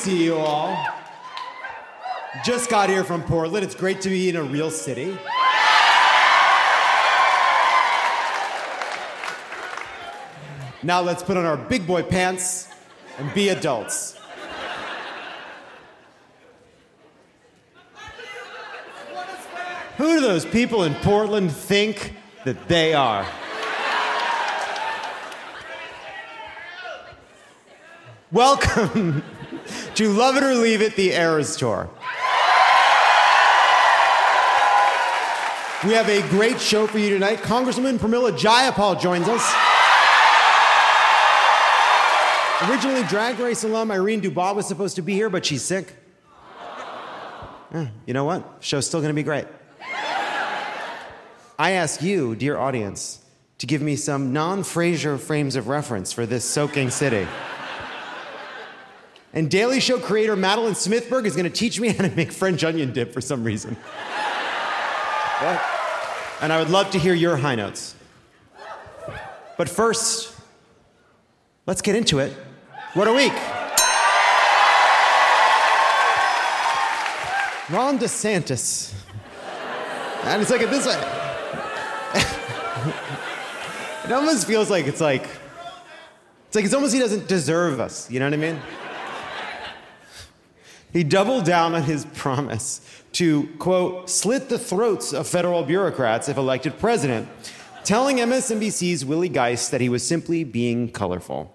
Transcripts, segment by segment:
see you all. Just got here from Portland. It's great to be in a real city. Now let's put on our big boy pants and be adults. Who do those people in Portland think that they are? Welcome to Love It or Leave It, the Eras Tour. We have a great show for you tonight. Congresswoman Pramila Jayapal joins us. Originally, Drag Race alum Irene Dubois was supposed to be here, but she's sick. Eh, you know what? Show's still going to be great. I ask you, dear audience, to give me some non Frasier frames of reference for this soaking city. And Daily Show creator Madeleine Smithberg is to teach me how to make French onion dip for some reason. what? And I would love to hear your high notes. But first, let's get into it. What a week! Ron DeSantis. And it's like at this way. it almost feels like it's like it's like it's almost he doesn't deserve us. You know what I mean? He doubled down on his promise to, quote, slit the throats of federal bureaucrats if elected president, telling MSNBC's Willie Geist that he was simply being colorful.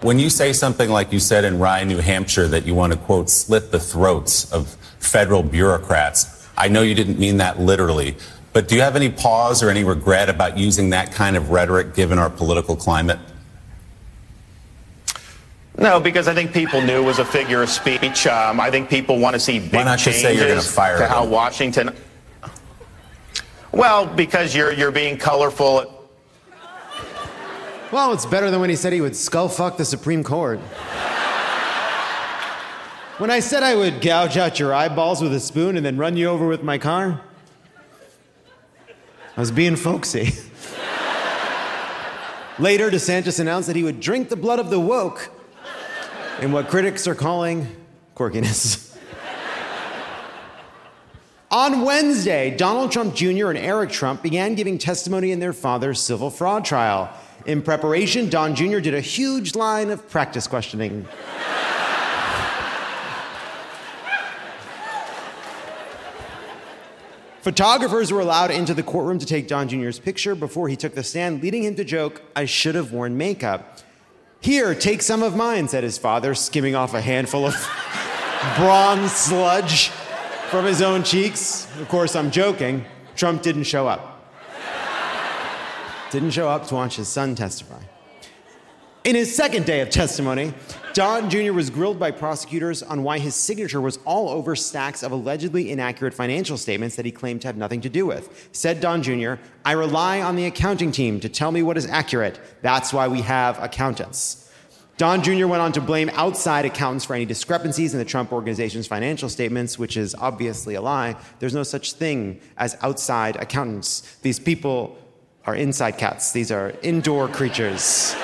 When you say something like you said in Rye, New Hampshire, that you want to, quote, slit the throats of federal bureaucrats, I know you didn't mean that literally, but do you have any pause or any regret about using that kind of rhetoric given our political climate? No, because I think people knew it was a figure of speech. Um, I think people want to see big Why not changes just say you're going to fire to him? how Washington. Well, because you're you're being colorful. Well, it's better than when he said he would skull fuck the Supreme Court. when I said I would gouge out your eyeballs with a spoon and then run you over with my car, I was being folksy. Later, DeSantis announced that he would drink the blood of the woke in what critics are calling quirkiness. On Wednesday, Donald Trump Jr. and Eric Trump began giving testimony in their father's civil fraud trial. In preparation, Don Jr. did a huge line of practice questioning. Photographers were allowed into the courtroom to take Don Jr.'s picture before he took the stand, leading him to joke, I should have worn makeup. Here, take some of mine, said his father, skimming off a handful of bronze sludge from his own cheeks. Of course, I'm joking. Trump didn't show up. Didn't show up to watch his son testify. In his second day of testimony, Don Jr. was grilled by prosecutors on why his signature was all over stacks of allegedly inaccurate financial statements that he claimed to have nothing to do with. Said Don Jr., I rely on the accounting team to tell me what is accurate. That's why we have accountants. Don Jr. went on to blame outside accountants for any discrepancies in the Trump organization's financial statements, which is obviously a lie. There's no such thing as outside accountants. These people are inside cats, these are indoor creatures.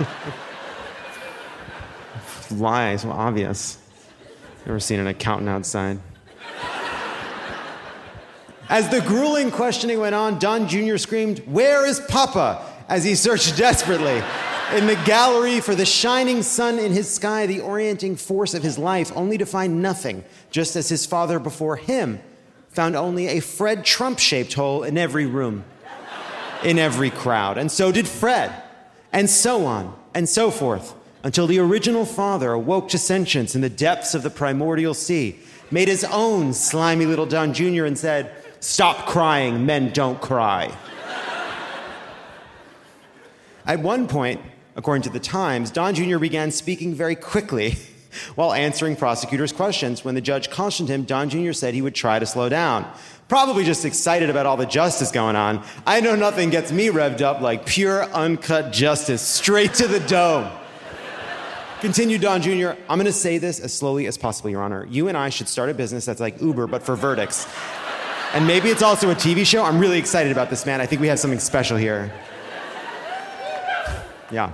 lie so obvious. Never seen an accountant outside. As the grueling questioning went on, Don Jr. screamed, Where is Papa? as he searched desperately in the gallery for the shining sun in his sky, the orienting force of his life, only to find nothing, just as his father before him found only a Fred Trump shaped hole in every room, in every crowd. And so did Fred, and so on, and so forth, until the original father awoke to sentience in the depths of the primordial sea, made his own slimy little Don Jr., and said, Stop crying, men don't cry. At one point, according to the Times, Don Jr. began speaking very quickly while answering prosecutors' questions. When the judge cautioned him, Don Jr. said he would try to slow down. Probably just excited about all the justice going on. I know nothing gets me revved up like pure, uncut justice, straight to the dome. Continue, Don Jr. I'm going to say this as slowly as possible, Your Honor. You and I should start a business that's like Uber, but for verdicts. And maybe it's also a TV show. I'm really excited about this, man. I think we have something special here. Yeah.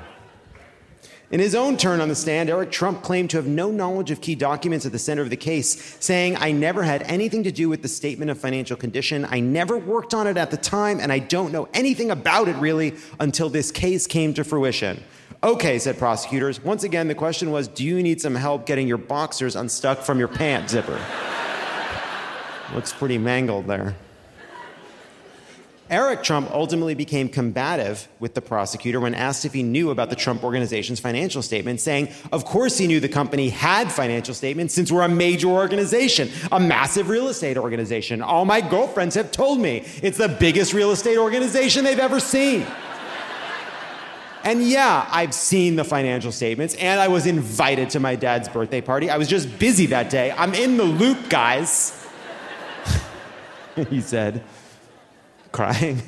In his own turn on the stand, Eric Trump claimed to have no knowledge of key documents at the center of the case, saying, I never had anything to do with the statement of financial condition. I never worked on it at the time, and I don't know anything about it really until this case came to fruition. Okay, said prosecutors. Once again, the question was Do you need some help getting your boxers unstuck from your pant zipper? Looks pretty mangled there. Eric Trump ultimately became combative with the prosecutor when asked if he knew about the Trump organization's financial statements, saying, Of course he knew the company had financial statements since we're a major organization, a massive real estate organization. All my girlfriends have told me it's the biggest real estate organization they've ever seen. And yeah, I've seen the financial statements, and I was invited to my dad's birthday party. I was just busy that day. I'm in the loop, guys. he said crying.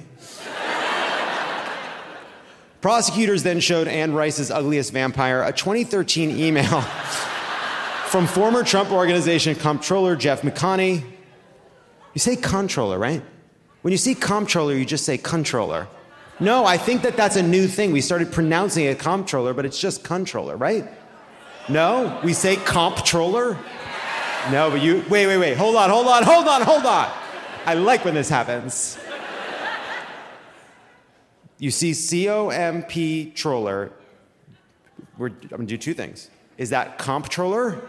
Prosecutors then showed Anne Rice's Ugliest Vampire a 2013 email from former Trump Organization comptroller Jeff McConney. You say controller, right? When you see comptroller, you just say controller. No, I think that that's a new thing. We started pronouncing it comptroller, but it's just controller, right? No, we say comptroller. No, but you wait, wait, wait. Hold on, hold on, hold on, hold on. I like when this happens. You see COMP troller. We're, I'm gonna do two things. Is that comptroller?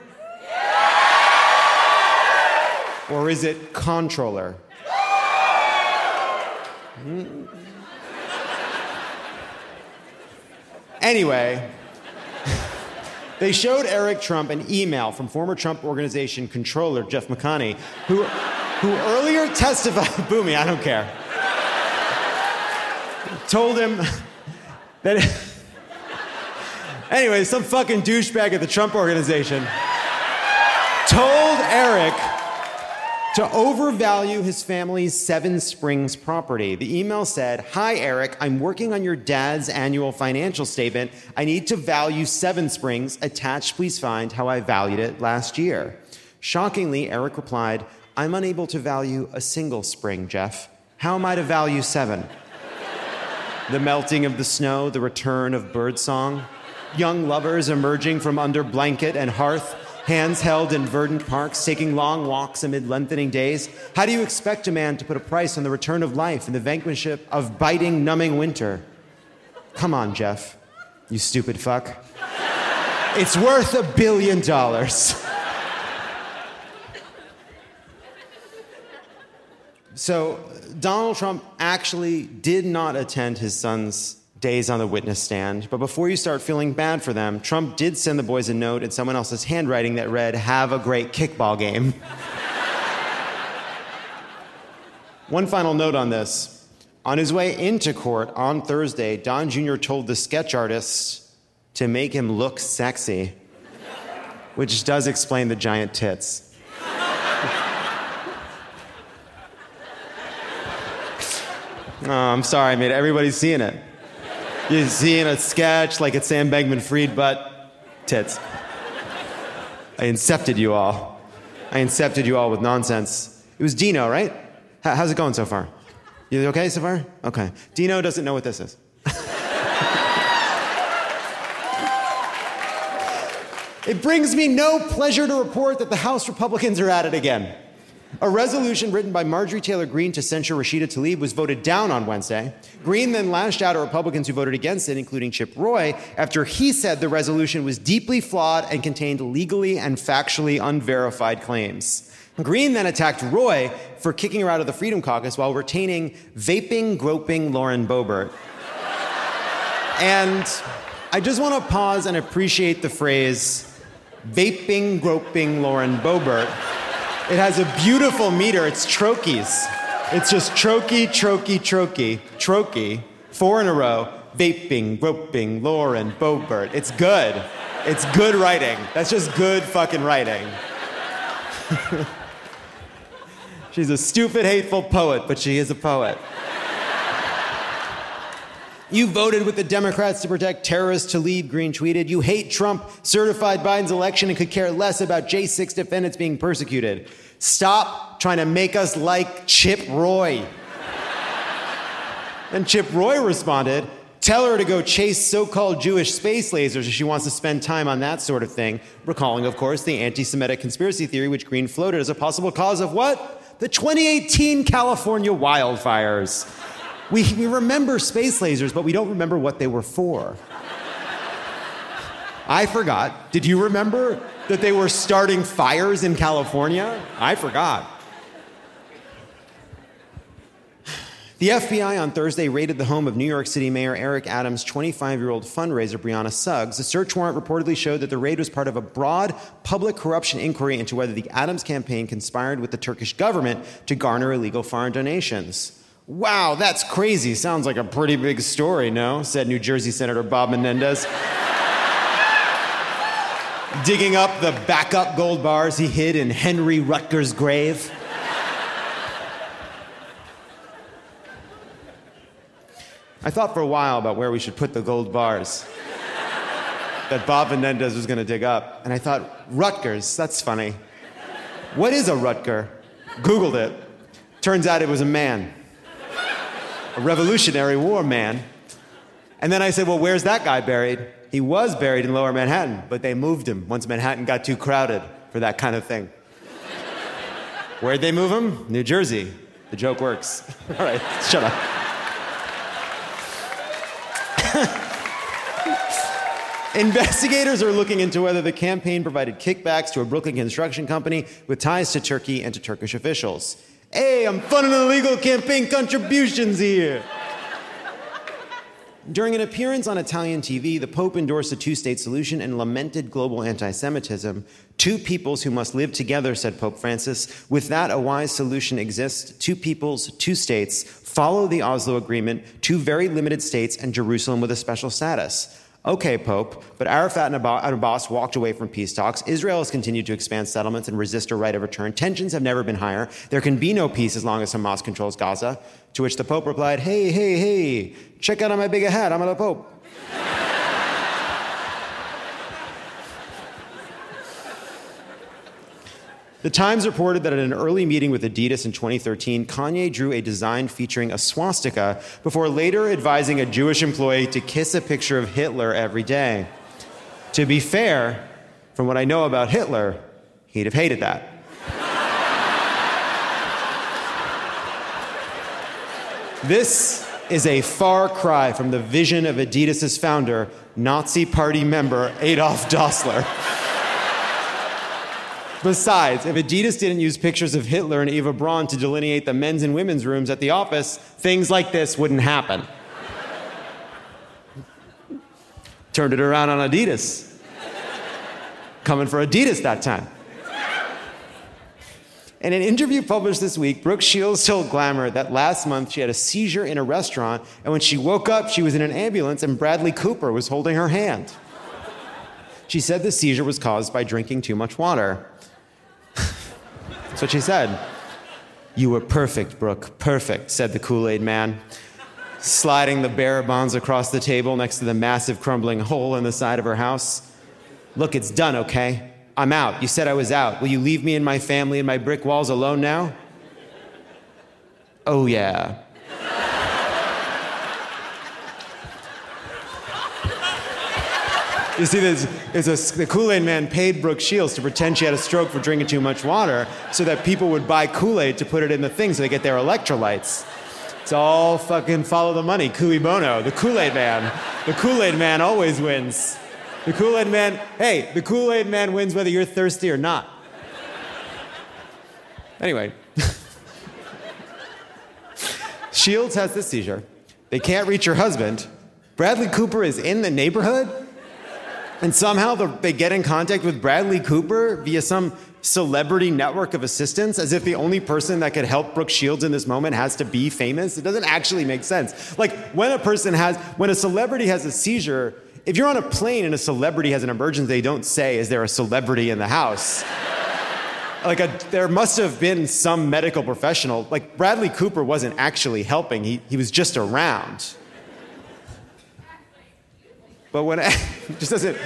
Or is it controller? Hmm. Anyway, they showed Eric Trump an email from former Trump organization controller Jeff McConney, who, who earlier testified, Boomy, I don't care told him that. anyway, some fucking douchebag at the Trump organization told Eric to overvalue his family's Seven Springs property. The email said, Hi, Eric, I'm working on your dad's annual financial statement. I need to value Seven Springs. Attached, please find how I valued it last year. Shockingly, Eric replied, I'm unable to value a single spring, Jeff. How am I to value seven? The melting of the snow, the return of birdsong, young lovers emerging from under blanket and hearth, hands held in verdant parks, taking long walks amid lengthening days. How do you expect a man to put a price on the return of life and the vanquishment of biting, numbing winter? Come on, Jeff, you stupid fuck. It's worth a billion dollars. So, Donald Trump actually did not attend his son's days on the witness stand. But before you start feeling bad for them, Trump did send the boys a note in someone else's handwriting that read, Have a great kickball game. One final note on this. On his way into court on Thursday, Don Jr. told the sketch artist to make him look sexy, which does explain the giant tits. I'm sorry, mate. Everybody's seeing it. You're seeing a sketch like it's Sam Bankman Fried, but tits. I incepted you all. I incepted you all with nonsense. It was Dino, right? How's it going so far? You okay so far? Okay. Dino doesn't know what this is. it brings me no pleasure to report that the House Republicans are at it again. A resolution written by Marjorie Taylor Greene to censure Rashida Tlaib was voted down on Wednesday. Greene then lashed out at Republicans who voted against it, including Chip Roy, after he said the resolution was deeply flawed and contained legally and factually unverified claims. Greene then attacked Roy for kicking her out of the Freedom Caucus while retaining vaping, groping Lauren Boebert. and I just want to pause and appreciate the phrase vaping, groping Lauren Boebert. It has a beautiful meter. It's trochees. It's just trochee, trochee, trochee, trochee, four in a row. Vaping, groping, Lauren, Boebert. It's good. It's good writing. That's just good fucking writing. She's a stupid, hateful poet, but she is a poet. You voted with the Democrats to protect terrorists Tlaib, Greene tweeted. You hate Trump, certified Biden's election, and could care less about J6 defendants being persecuted. Stop trying to make us like Chip Roy. and Chip Roy responded, Tell her to go chase so called Jewish space lasers if she wants to spend time on that sort of thing. Recalling, of course, the anti Semitic conspiracy theory which Greene floated as a possible cause of what? The 2018 California wildfires. We, we remember space lasers, but we don't remember what they were for. I forgot. Did you remember that they were starting fires in California? I forgot. The FBI on Thursday raided the home of New York City Mayor Eric Adams' 25 year old fundraiser, Brianna Suggs. The search warrant reportedly showed that the raid was part of a broad public corruption inquiry into whether the Adams campaign conspired with the Turkish government to garner illegal foreign donations. Wow, that's crazy. Sounds like a pretty big story, no? said New Jersey Senator Bob Menendez. Digging up the backup gold bars he hid in Henry Rutgers' grave. I thought for a while about where we should put the gold bars that Bob Menendez was going to dig up. And I thought, Rutgers, that's funny. What is a Rutger? Googled it. Turns out it was a man, a Revolutionary War man. And then I said, well, where's that guy buried? He was buried in lower Manhattan, but they moved him once Manhattan got too crowded for that kind of thing. Where'd they move him? New Jersey. The joke works. All right, shut up. Investigators are looking into whether the campaign provided kickbacks to a Brooklyn construction company with ties to Turkey and to Turkish officials. Hey, I'm funding illegal campaign contributions here. During an appearance on Italian TV, the Pope endorsed a two state solution and lamented global anti Semitism. Two peoples who must live together, said Pope Francis. With that, a wise solution exists. Two peoples, two states. Follow the Oslo Agreement, two very limited states, and Jerusalem with a special status. Okay, Pope, but Arafat and Abbas walked away from peace talks. Israel has continued to expand settlements and resist a right of return. Tensions have never been higher. There can be no peace as long as Hamas controls Gaza. To which the Pope replied, Hey, hey, hey, check out on my big hat. I'm the Pope. The Times reported that at an early meeting with Adidas in 2013, Kanye drew a design featuring a swastika before later advising a Jewish employee to kiss a picture of Hitler every day. To be fair, from what I know about Hitler, he'd have hated that. this is a far cry from the vision of Adidas's founder, Nazi Party member Adolf Dassler. Besides, if Adidas didn't use pictures of Hitler and Eva Braun to delineate the men's and women's rooms at the office, things like this wouldn't happen. Turned it around on Adidas. Coming for Adidas that time. In an interview published this week, Brooke Shields told Glamour that last month she had a seizure in a restaurant, and when she woke up, she was in an ambulance and Bradley Cooper was holding her hand. She said the seizure was caused by drinking too much water. That's what she said. You were perfect, Brooke, perfect, said the Kool Aid man, sliding the bearer bonds across the table next to the massive crumbling hole in the side of her house. Look, it's done, okay? I'm out. You said I was out. Will you leave me and my family and my brick walls alone now? Oh, yeah. You see, this is a, the Kool Aid man paid Brooke Shields to pretend she had a stroke for drinking too much water so that people would buy Kool Aid to put it in the thing so they get their electrolytes. It's all fucking follow the money. Cui bono, the Kool Aid man. The Kool Aid man always wins. The Kool Aid man, hey, the Kool Aid man wins whether you're thirsty or not. Anyway, Shields has this seizure. They can't reach her husband. Bradley Cooper is in the neighborhood. And somehow the, they get in contact with Bradley Cooper via some celebrity network of assistants, as if the only person that could help Brooke Shields in this moment has to be famous. It doesn't actually make sense. Like when a person has, when a celebrity has a seizure, if you're on a plane and a celebrity has an emergency, they don't say, Is there a celebrity in the house? like a, there must have been some medical professional. Like Bradley Cooper wasn't actually helping, he, he was just around. But when it just doesn't.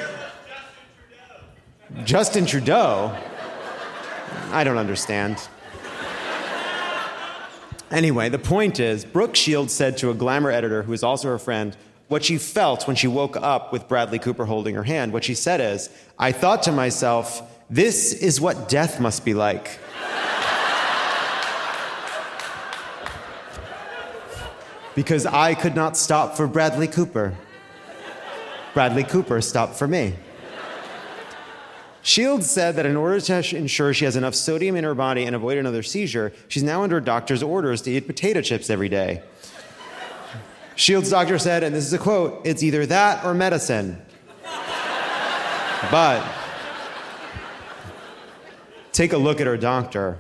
Justin Trudeau? I don't understand. Anyway, the point is, Brooke Shields said to a glamour editor who is also her friend what she felt when she woke up with Bradley Cooper holding her hand. What she said is, I thought to myself, this is what death must be like. because I could not stop for Bradley Cooper. Bradley Cooper stopped for me. Shields said that in order to ensure she has enough sodium in her body and avoid another seizure, she's now under doctor's orders to eat potato chips every day. Shields' doctor said, and this is a quote, it's either that or medicine. But take a look at her doctor.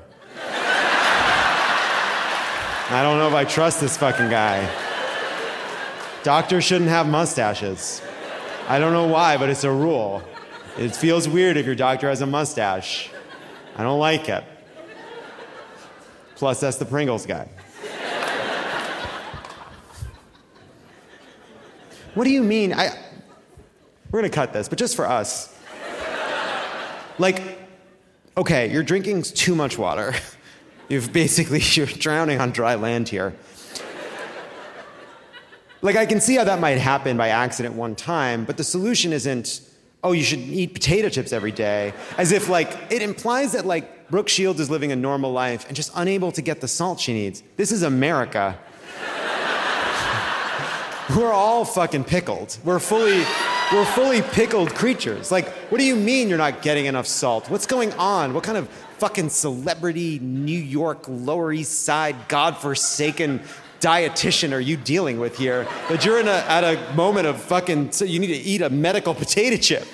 I don't know if I trust this fucking guy. Doctors shouldn't have mustaches. I don't know why, but it's a rule. It feels weird if your doctor has a mustache. I don't like it. Plus, that's the Pringles guy. what do you mean? I, we're gonna cut this, but just for us. Like, okay, you're drinking too much water. You've basically, you're drowning on dry land here. Like, I can see how that might happen by accident one time, but the solution isn't, oh, you should eat potato chips every day. As if, like, it implies that, like, Brooke Shields is living a normal life and just unable to get the salt she needs. This is America. we're all fucking pickled. We're fully, we're fully pickled creatures. Like, what do you mean you're not getting enough salt? What's going on? What kind of fucking celebrity New York Lower East Side godforsaken dietitian are you dealing with here that you're in a, at a moment of fucking, so you need to eat a medical potato chip?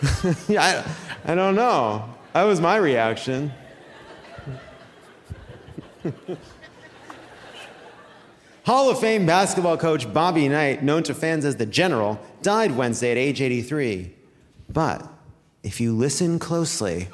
yeah, I, I don't know. That was my reaction. Hall of Fame basketball coach Bobby Knight, known to fans as the General, died Wednesday at age 83. But if you listen closely,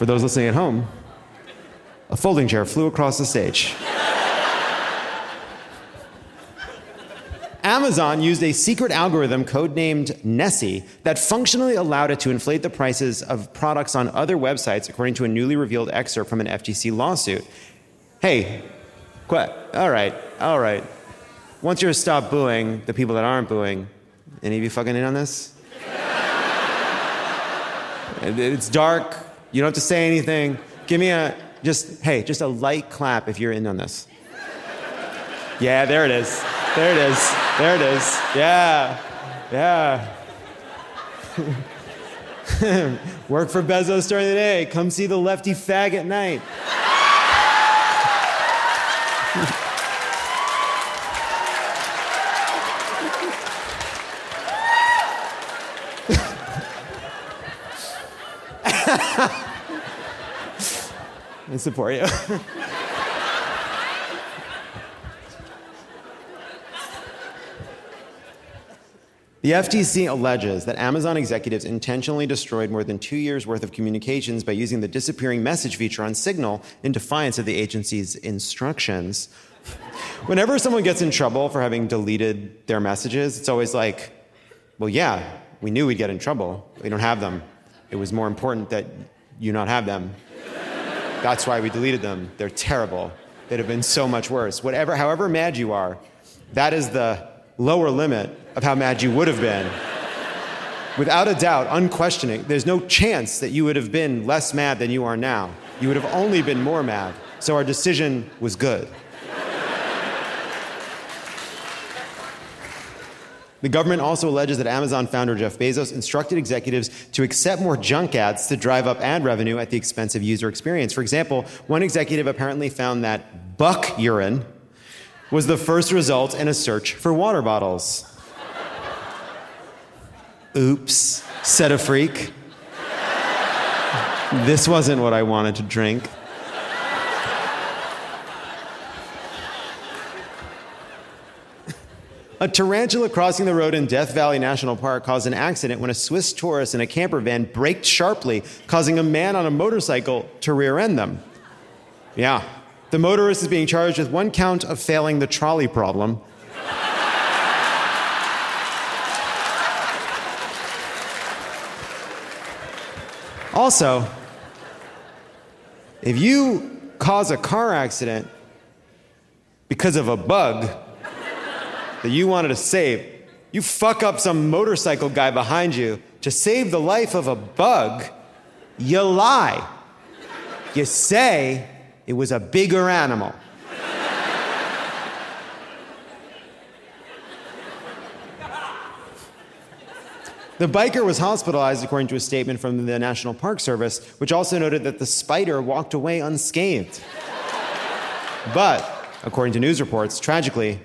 For those listening at home, a folding chair flew across the stage. Amazon used a secret algorithm codenamed Nessie that functionally allowed it to inflate the prices of products on other websites, according to a newly revealed excerpt from an FTC lawsuit. Hey, quit. All right, all right. Once you're stop booing the people that aren't booing, any of you fucking in on this? it's dark. You don't have to say anything. Give me a, just, hey, just a light clap if you're in on this. Yeah, there it is. There it is. There it is. Yeah. Yeah. Work for Bezos during the day. Come see the lefty fag at night. Support you. The FTC alleges that Amazon executives intentionally destroyed more than two years' worth of communications by using the disappearing message feature on Signal in defiance of the agency's instructions. Whenever someone gets in trouble for having deleted their messages, it's always like, well, yeah, we knew we'd get in trouble. We don't have them. It was more important that you not have them. That's why we deleted them. They're terrible. They'd have been so much worse. Whatever, however mad you are, that is the lower limit of how mad you would have been. Without a doubt, unquestioning, there's no chance that you would have been less mad than you are now. You would have only been more mad. So our decision was good. The government also alleges that Amazon founder Jeff Bezos instructed executives to accept more junk ads to drive up ad revenue at the expense of user experience. For example, one executive apparently found that buck urine was the first result in a search for water bottles. Oops, said a freak. This wasn't what I wanted to drink. A tarantula crossing the road in Death Valley National Park caused an accident when a Swiss tourist in a camper van braked sharply, causing a man on a motorcycle to rear end them. Yeah, the motorist is being charged with one count of failing the trolley problem. Also, if you cause a car accident because of a bug that you wanted to save, you fuck up some motorcycle guy behind you to save the life of a bug, you lie. You say it was a bigger animal. The biker was hospitalized, according to a statement from the National Park Service, which also noted that the spider walked away unscathed. but, according to news reports, tragically,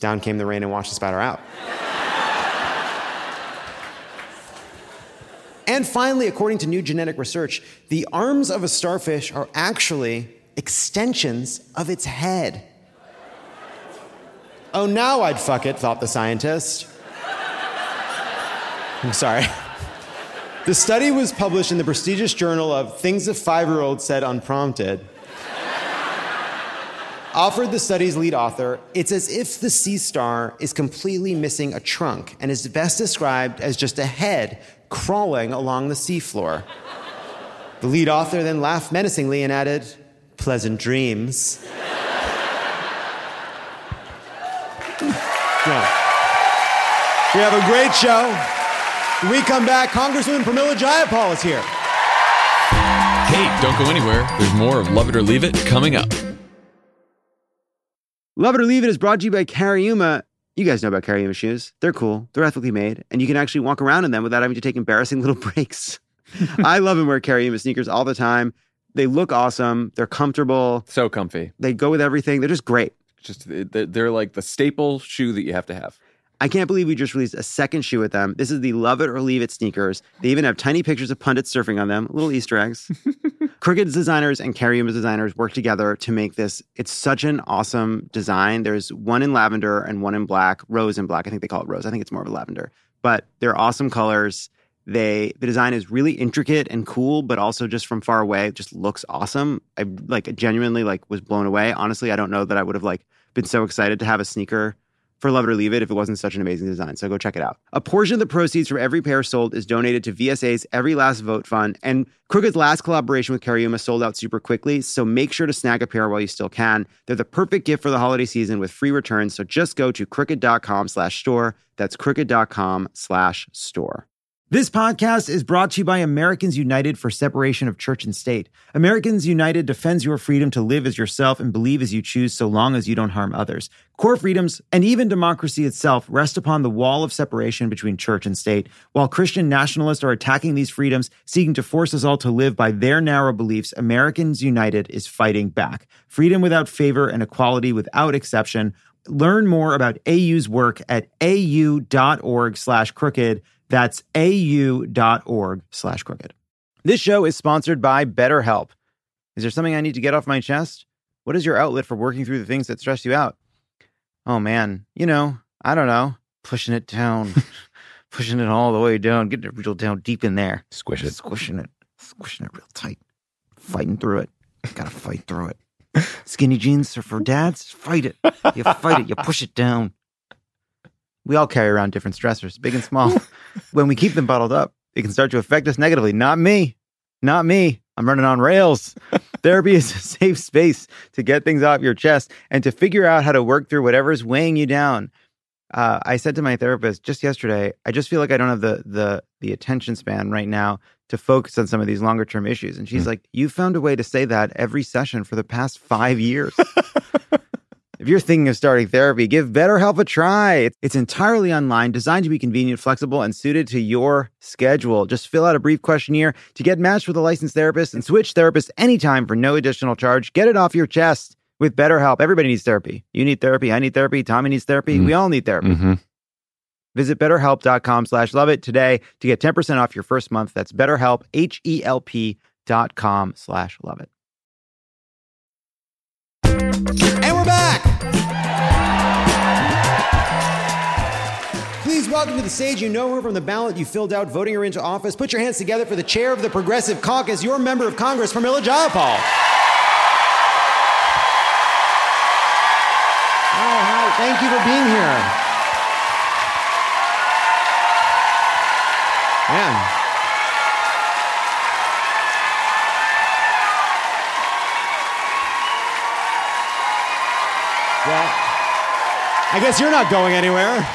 down came the rain and washed the spatter out. and finally, according to new genetic research, the arms of a starfish are actually extensions of its head. Oh, now I'd fuck it, thought the scientist. I'm sorry. The study was published in the prestigious journal of Things a Five Year Old Said Unprompted. Offered the study's lead author, it's as if the sea star is completely missing a trunk and is best described as just a head crawling along the seafloor. The lead author then laughed menacingly and added, Pleasant dreams. yeah. We have a great show. When we come back, Congresswoman Pramila Jayapal is here. Hey, don't go anywhere. There's more of Love It or Leave It coming up. Love It or Leave It is brought to you by Cariuma. You guys know about Cariuma shoes. They're cool, they're ethically made, and you can actually walk around in them without having to take embarrassing little breaks. I love and wear Cariuma sneakers all the time. They look awesome. They're comfortable. So comfy. They go with everything. They're just great. Just they're like the staple shoe that you have to have. I can't believe we just released a second shoe with them. This is the Love It or Leave It sneakers. They even have tiny pictures of pundits surfing on them, little Easter eggs. Crooked's designers and Cariuma's designers work together to make this. It's such an awesome design. There's one in lavender and one in black, rose and black. I think they call it rose. I think it's more of a lavender. But they're awesome colors. They the design is really intricate and cool, but also just from far away, it just looks awesome. I like genuinely like was blown away. Honestly, I don't know that I would have like been so excited to have a sneaker for Love It or Leave It if it wasn't such an amazing design. So go check it out. A portion of the proceeds from every pair sold is donated to VSA's Every Last Vote Fund. And Crooked's last collaboration with Cariuma sold out super quickly. So make sure to snag a pair while you still can. They're the perfect gift for the holiday season with free returns. So just go to crooked.com slash store. That's crooked.com slash store. This podcast is brought to you by Americans United for Separation of Church and State. Americans United defends your freedom to live as yourself and believe as you choose so long as you don't harm others. Core freedoms and even democracy itself rest upon the wall of separation between church and state. While Christian nationalists are attacking these freedoms, seeking to force us all to live by their narrow beliefs, Americans United is fighting back. Freedom without favor and equality without exception. Learn more about AU's work at au.org slash crooked. That's au.org slash crooked. This show is sponsored by BetterHelp. Is there something I need to get off my chest? What is your outlet for working through the things that stress you out? Oh man, you know, I don't know, pushing it down, pushing it all the way down, getting it real down deep in there. Squish it. Squishing it, squishing it real tight, fighting through it. Gotta fight through it. Skinny jeans are for dads. Fight it. You fight it. You push it down. We all carry around different stressors, big and small. when we keep them bottled up, it can start to affect us negatively. Not me. Not me. I'm running on rails. Therapy is a safe space to get things off your chest and to figure out how to work through whatever's weighing you down. Uh, I said to my therapist just yesterday, I just feel like I don't have the the the attention span right now to focus on some of these longer term issues. And she's like, "You found a way to say that every session for the past five years." If you're thinking of starting therapy, give BetterHelp a try. It's entirely online, designed to be convenient, flexible, and suited to your schedule. Just fill out a brief questionnaire to get matched with a licensed therapist and switch therapists anytime for no additional charge. Get it off your chest with BetterHelp. Everybody needs therapy. You need therapy. I need therapy. Tommy needs therapy. We all need therapy. Mm-hmm. Visit betterhelp.com slash love it today to get 10% off your first month. That's betterhelp, H-E-L-P dot com slash love it. And we're back. Welcome to the stage. You know her from the ballot you filled out voting her into office. Put your hands together for the chair of the Progressive Caucus, your member of Congress, Pramila Jayapal. Hi, hi. Thank you for being here. Yeah. Well, I guess you're not going anywhere.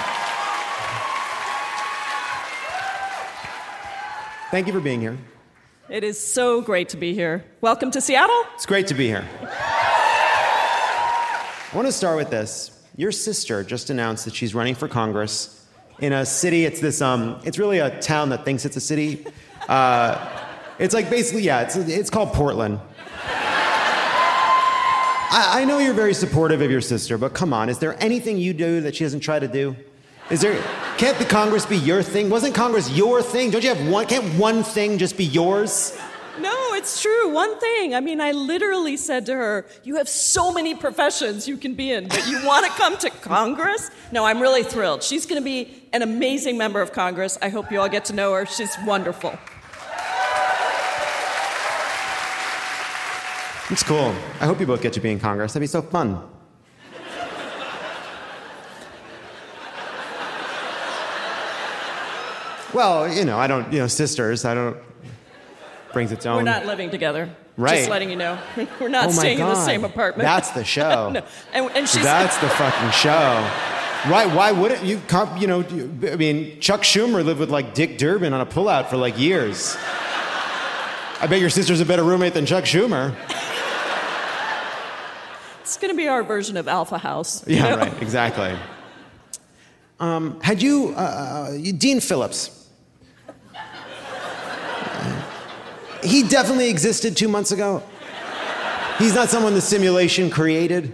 Thank you for being here. It is so great to be here. Welcome to Seattle. It's great to be here. I want to start with this. Your sister just announced that she's running for Congress in a city. It's this. Um, it's really a town that thinks it's a city. Uh, it's like basically, yeah. It's it's called Portland. I, I know you're very supportive of your sister, but come on, is there anything you do that she doesn't try to do? Is there? Can't the Congress be your thing? Wasn't Congress your thing? Don't you have one? Can't one thing just be yours? No, it's true. One thing. I mean, I literally said to her, You have so many professions you can be in, but you want to come to Congress? No, I'm really thrilled. She's going to be an amazing member of Congress. I hope you all get to know her. She's wonderful. It's cool. I hope you both get to be in Congress. That'd be so fun. Well, you know, I don't, you know, sisters, I don't, brings its own. We're not living together. Right. Just letting you know. We're not oh staying in the same apartment. That's the show. no. And, and she's That's the fucking show. Right? Why wouldn't you? You know, I mean, Chuck Schumer lived with like Dick Durbin on a pullout for like years. I bet your sister's a better roommate than Chuck Schumer. it's going to be our version of Alpha House. Yeah, know? right. Exactly. Um, had you, uh, uh, you- Dean Phillips? He definitely existed two months ago. He's not someone the simulation created.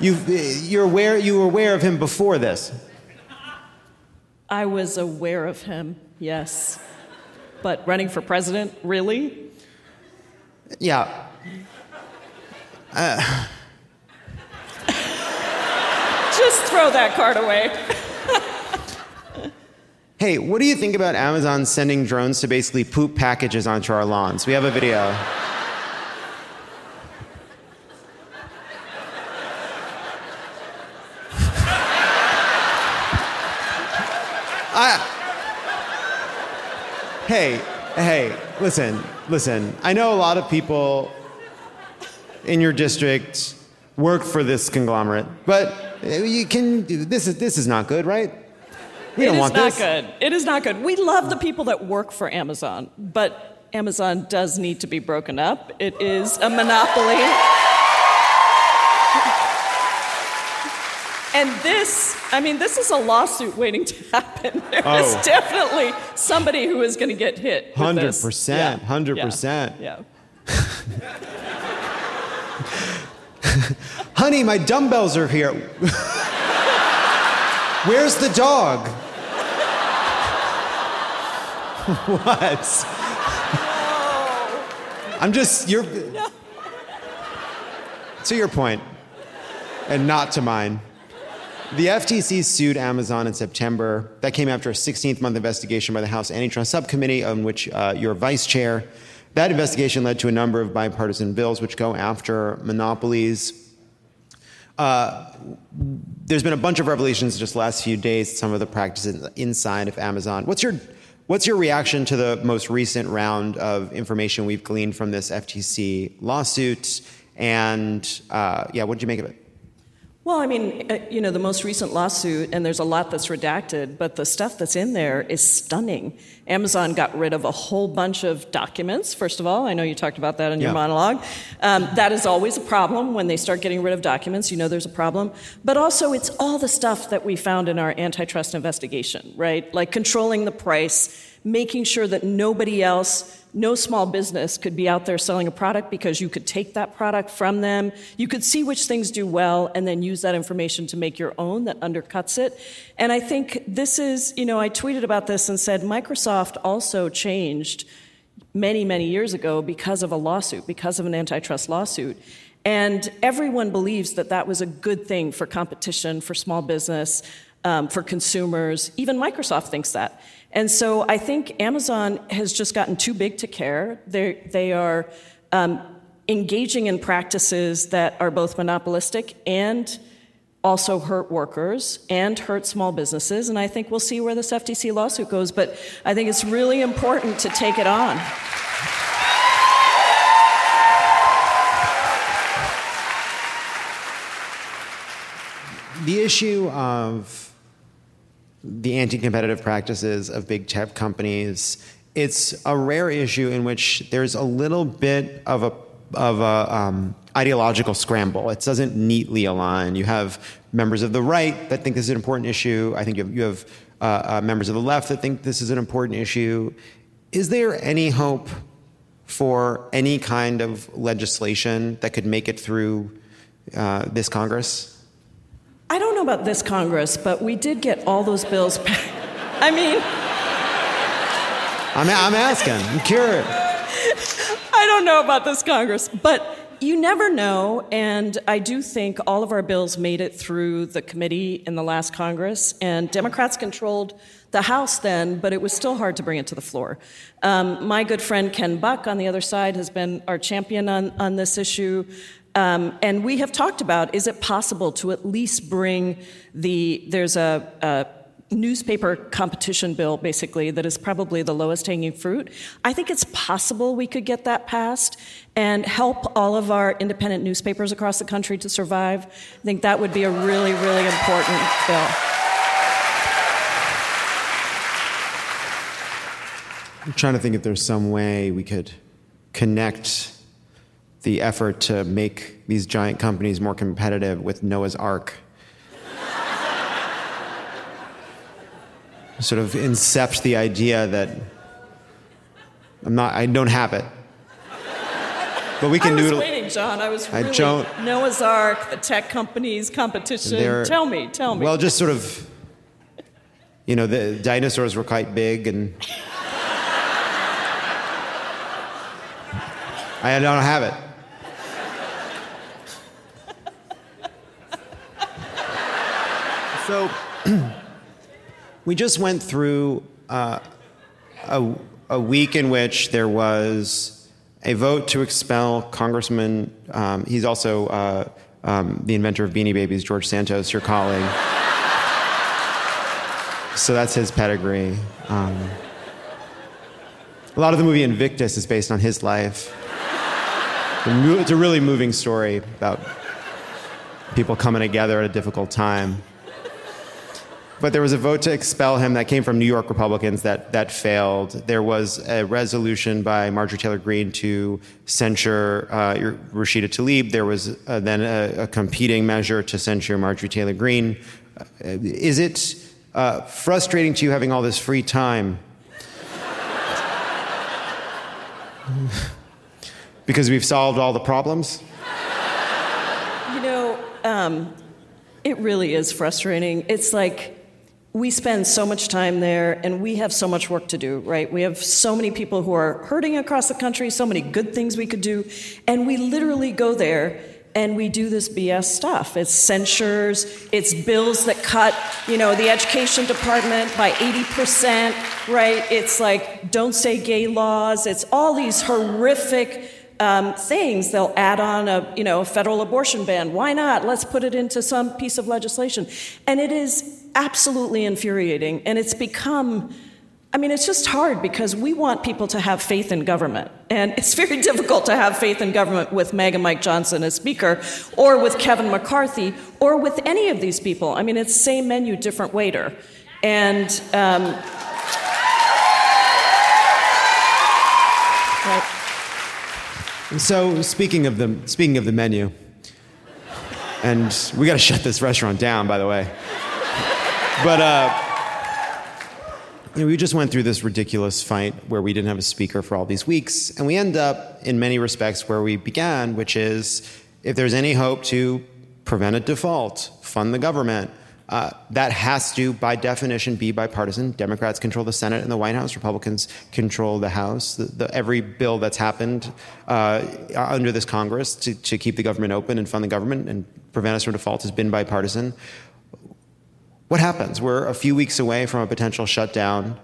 You've, you're aware, you were aware of him before this. I was aware of him, yes. But running for president, really? Yeah. Just throw that card away. Hey, what do you think about Amazon sending drones to basically poop packages onto our lawns? We have a video. I, hey, hey, listen, listen. I know a lot of people in your district work for this conglomerate, but you can. This is this is not good, right? We don't It is want not good. It is not good. We love the people that work for Amazon, but Amazon does need to be broken up. It is a monopoly. And this, I mean, this is a lawsuit waiting to happen. There is Oh. definitely somebody who is going to get hit. with 100%, Yeah. 100%. Yeah. Honey, my dumbbells are here. Where's the dog? what? No. I'm just you're to your point, and not to mine. The FTC sued Amazon in September. That came after a 16th month investigation by the House Antitrust Subcommittee, on which uh, you're vice chair. That investigation led to a number of bipartisan bills which go after monopolies. Uh, there's been a bunch of revelations just the last few days, some of the practices inside of Amazon. What's your, what's your reaction to the most recent round of information we've gleaned from this FTC lawsuit? And uh, yeah, what did you make of it? Well, I mean, uh, you know, the most recent lawsuit, and there's a lot that's redacted, but the stuff that's in there is stunning. Amazon got rid of a whole bunch of documents, first of all. I know you talked about that in your monologue. Um, that is always a problem when they start getting rid of documents. You know there's a problem. But also, it's all the stuff that we found in our antitrust investigation, right? Like controlling the price, making sure that nobody else no small business could be out there selling a product because you could take that product from them. You could see which things do well and then use that information to make your own that undercuts it. And I think this is, you know, I tweeted about this and said Microsoft also changed many, many years ago because of a lawsuit, because of an antitrust lawsuit. And everyone believes that that was a good thing for competition, for small business, um, for consumers. Even Microsoft thinks that. And so I think Amazon has just gotten too big to care. They're, they are um, engaging in practices that are both monopolistic and also hurt workers and hurt small businesses. And I think we'll see where this FTC lawsuit goes. But I think it's really important to take it on. The issue of the anti-competitive practices of big tech companies, it's a rare issue in which there's a little bit of a of a um, ideological scramble. It doesn't neatly align. You have members of the right that think this is an important issue. I think you have, you have uh, uh, members of the left that think this is an important issue. Is there any hope for any kind of legislation that could make it through uh, this Congress? I don't know about this Congress, but we did get all those bills back. I mean, I'm, I'm asking. I'm curious. I don't know about this Congress, but you never know. And I do think all of our bills made it through the committee in the last Congress, and Democrats controlled the House then, but it was still hard to bring it to the floor. Um, my good friend Ken Buck on the other side has been our champion on, on this issue. Um, and we have talked about is it possible to at least bring the, there's a, a newspaper competition bill, basically, that is probably the lowest hanging fruit. I think it's possible we could get that passed and help all of our independent newspapers across the country to survive. I think that would be a really, really important bill. I'm trying to think if there's some way we could connect the effort to make these giant companies more competitive with Noah's Ark. sort of incept the idea that I'm not, I don't have it. But we can do. I can was waiting, John. I was I don't- Noah's Ark, the tech companies, competition. Tell me, tell me. Well, just sort of, you know, the dinosaurs were quite big and. I don't have it. So, we just went through uh, a, a week in which there was a vote to expel Congressman, um, he's also uh, um, the inventor of Beanie Babies, George Santos, your colleague. so that's his pedigree. Um, a lot of the movie Invictus is based on his life. It's a really moving story about people coming together at a difficult time. But there was a vote to expel him that came from New York Republicans that, that failed. There was a resolution by Marjorie Taylor Greene to censure uh, Rashida Tlaib. There was uh, then a, a, competing measure to censure Marjorie Taylor Greene. Uh, is it uh, frustrating to you having all this free time? because we've solved all the problems? You know, um, it really is frustrating. It's like we spend so much time there and we have so much work to do, right? We have so many people who are hurting across the country, so many good things we could do, and we literally go there and we do this BS stuff. It's censures, it's bills that cut, you know, the education department by 80%, right? It's like don't say gay laws. It's all these horrific um, things. They'll add on a, you know, a federal abortion ban. Why not? Let's put it into some piece of legislation. And it is absolutely infuriating. And it's become, I mean, it's just hard because we want people to have faith in government. And it's very difficult to have faith in government with MAGA Mike Johnson as Speaker, or with Kevin McCarthy, or with any of these people. I mean, it's same menu, different waiter. And, um, right. So speaking of the speaking of the menu, and we got to shut this restaurant down, by the way. But uh, you know, we just went through this ridiculous fight where we didn't have a speaker for all these weeks, and we end up in many respects where we began, which is if there's any hope to prevent a default, fund the government, uh, that has to, by definition, be bipartisan. Democrats control the Senate and the White House. Republicans control the House. The, the, every bill that's happened uh, under this Congress to, to keep the government open and fund the government and prevent us from default has been bipartisan. What happens? We're a few weeks away from a potential shutdown.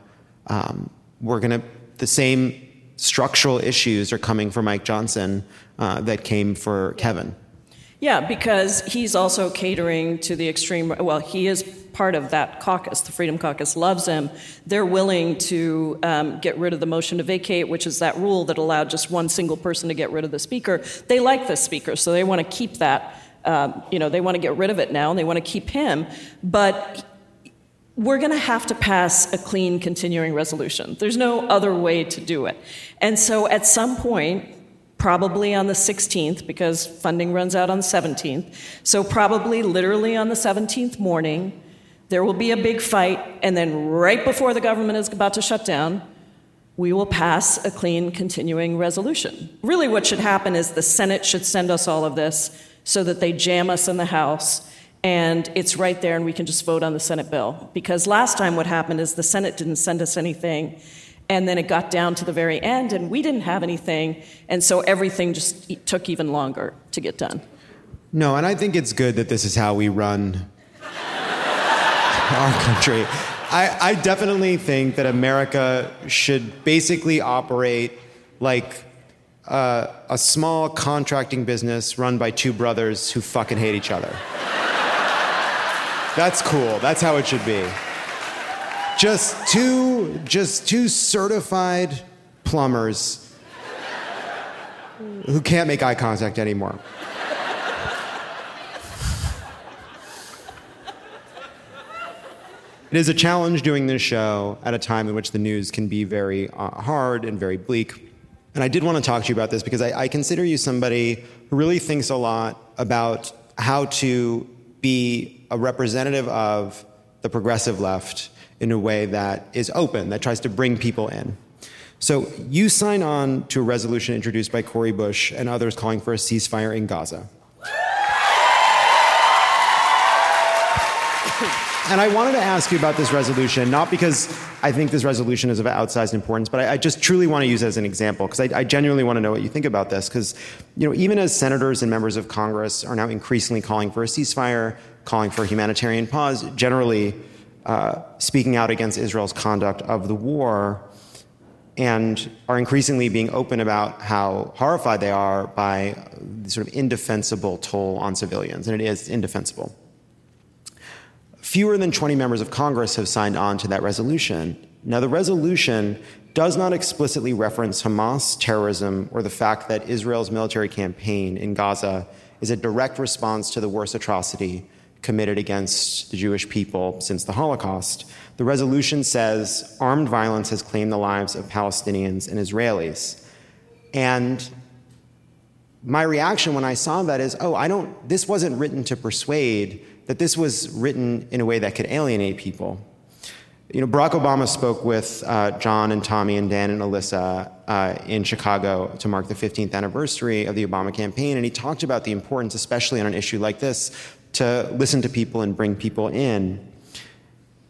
Um, we're going to, the same structural issues are coming for Mike Johnson uh, that came for Kevin. Yeah, because he's also catering to the extreme. Well, he is part of that caucus. The Freedom Caucus loves him. They're willing to um, get rid of the motion to vacate, which is that rule that allowed just one single person to get rid of the speaker. They like the speaker, so they want to keep that. Um, you know, they want to get rid of it now, and they want to keep him. But we're going to have to pass a clean continuing resolution. There's no other way to do it. And so at some point, probably on the 16th because funding runs out on the 17th. So, probably literally on the 17th morning, there will be a big fight, and then right before the government is about to shut down, we will pass a clean continuing resolution. Really, what should happen is the Senate should send us all of this so that they jam us in the House and it's right there and we can just vote on the Senate bill. Because last time what happened is the Senate didn't send us anything and then it got down to the very end, and we didn't have anything. And so everything just took even longer to get done. No, and I think it's good that this is how we run our country. I, I definitely think that America should basically operate like uh, a small contracting business run by two brothers who fucking hate each other. That's cool. That's how it should be just two just two certified plumbers who can't make eye contact anymore. It is a challenge doing this show at a time in which the news can be very uh, hard and very bleak. And I did want to talk to you about this because I, I consider you somebody who really thinks a lot about how to be a representative of the progressive left in a way that is open, that tries to bring people in. So you sign on to a resolution introduced by Cori Bush and others calling for a ceasefire in Gaza. And I wanted to ask you about this resolution, not because I think this resolution is of outsized importance, but I, I just truly want to use it as an example, because I, I, genuinely want to know what you think about this. Because, you know, even as senators and members of Congress are now increasingly calling for a ceasefire, calling for a humanitarian pause, generally, uh, speaking out against Israel's conduct of the war and are increasingly being open about how horrified they are by the sort of indefensible toll on civilians, and it is indefensible. Fewer than 20 members of Congress have signed on to that resolution. Now, the resolution does not explicitly reference Hamas terrorism or the fact that Israel's military campaign in Gaza is a direct response to the worst atrocity committed against the Jewish people since the Holocaust. The resolution says armed violence has claimed the lives of Palestinians and Israelis. And my reaction when I saw that is, oh, I don't, this wasn't written to persuade, that this was written in a way that could alienate people. You know, Barack Obama spoke with uh, John and Tommy and Dan and Alyssa uh, in Chicago to mark the 15th anniversary of the Obama campaign, and he talked about the importance, especially on an issue like this, to listen to people and bring people in.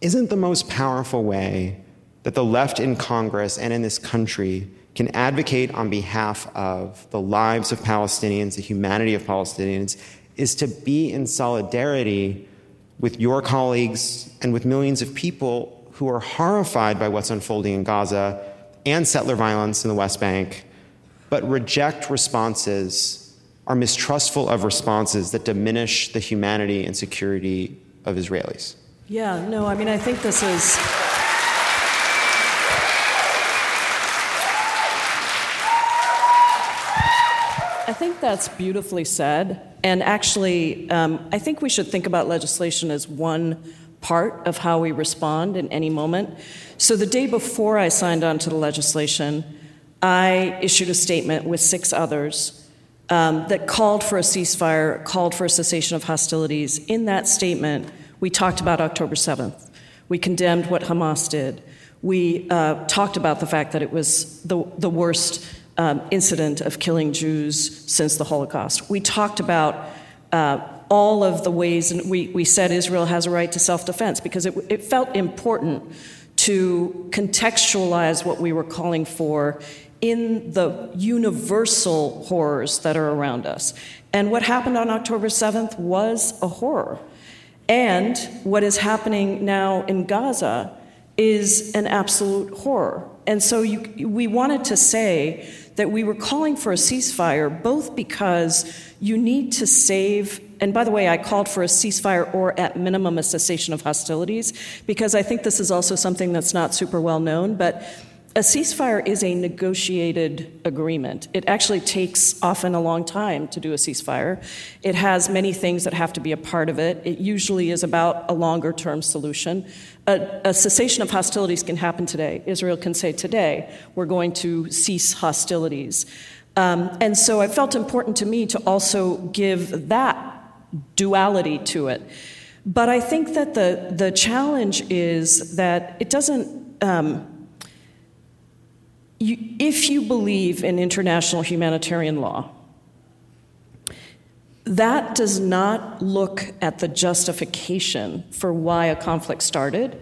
Isn't the most powerful way that the left in Congress and in this country can advocate on behalf of the lives of Palestinians, the humanity of Palestinians, is to be in solidarity with your colleagues and with millions of people who are horrified by what's unfolding in Gaza and settler violence in the West Bank, but reject responses, are mistrustful of responses that diminish the humanity and security of Israelis. Yeah, no, I mean, I think this is. I think that's beautifully said. And actually, um, I think we should think about legislation as one part of how we respond in any moment. So the day before I signed on to the legislation, I issued a statement with six others um, that called for a ceasefire, called for a cessation of hostilities. In that statement, we talked about October 7th. We condemned what Hamas did. We uh, talked about the fact that it was the, the worst um, incident of killing Jews since the Holocaust. We talked about uh, all of the ways, and we, we said Israel has a right to self defense because it, it felt important to contextualize what we were calling for in the universal horrors that are around us. And what happened on October 7th was a horror. And what is happening now in Gaza is an absolute horror. And so you, we wanted to say that we were calling for a ceasefire both because you need to save and by the way, I called for a ceasefire or at minimum a cessation of hostilities because I think this is also something that's not super well known, but a ceasefire is a negotiated agreement. It actually takes often a long time to do a ceasefire. It has many things that have to be a part of it. It usually is about a longer term solution. A, a, cessation of hostilities can happen today. Israel can say today, we're going to cease hostilities. Um, and so it felt important to me to also give that duality to it. But I think that the, the challenge is that it doesn't. Um, you, if you believe in international humanitarian law, that does not look at the justification for why a conflict started.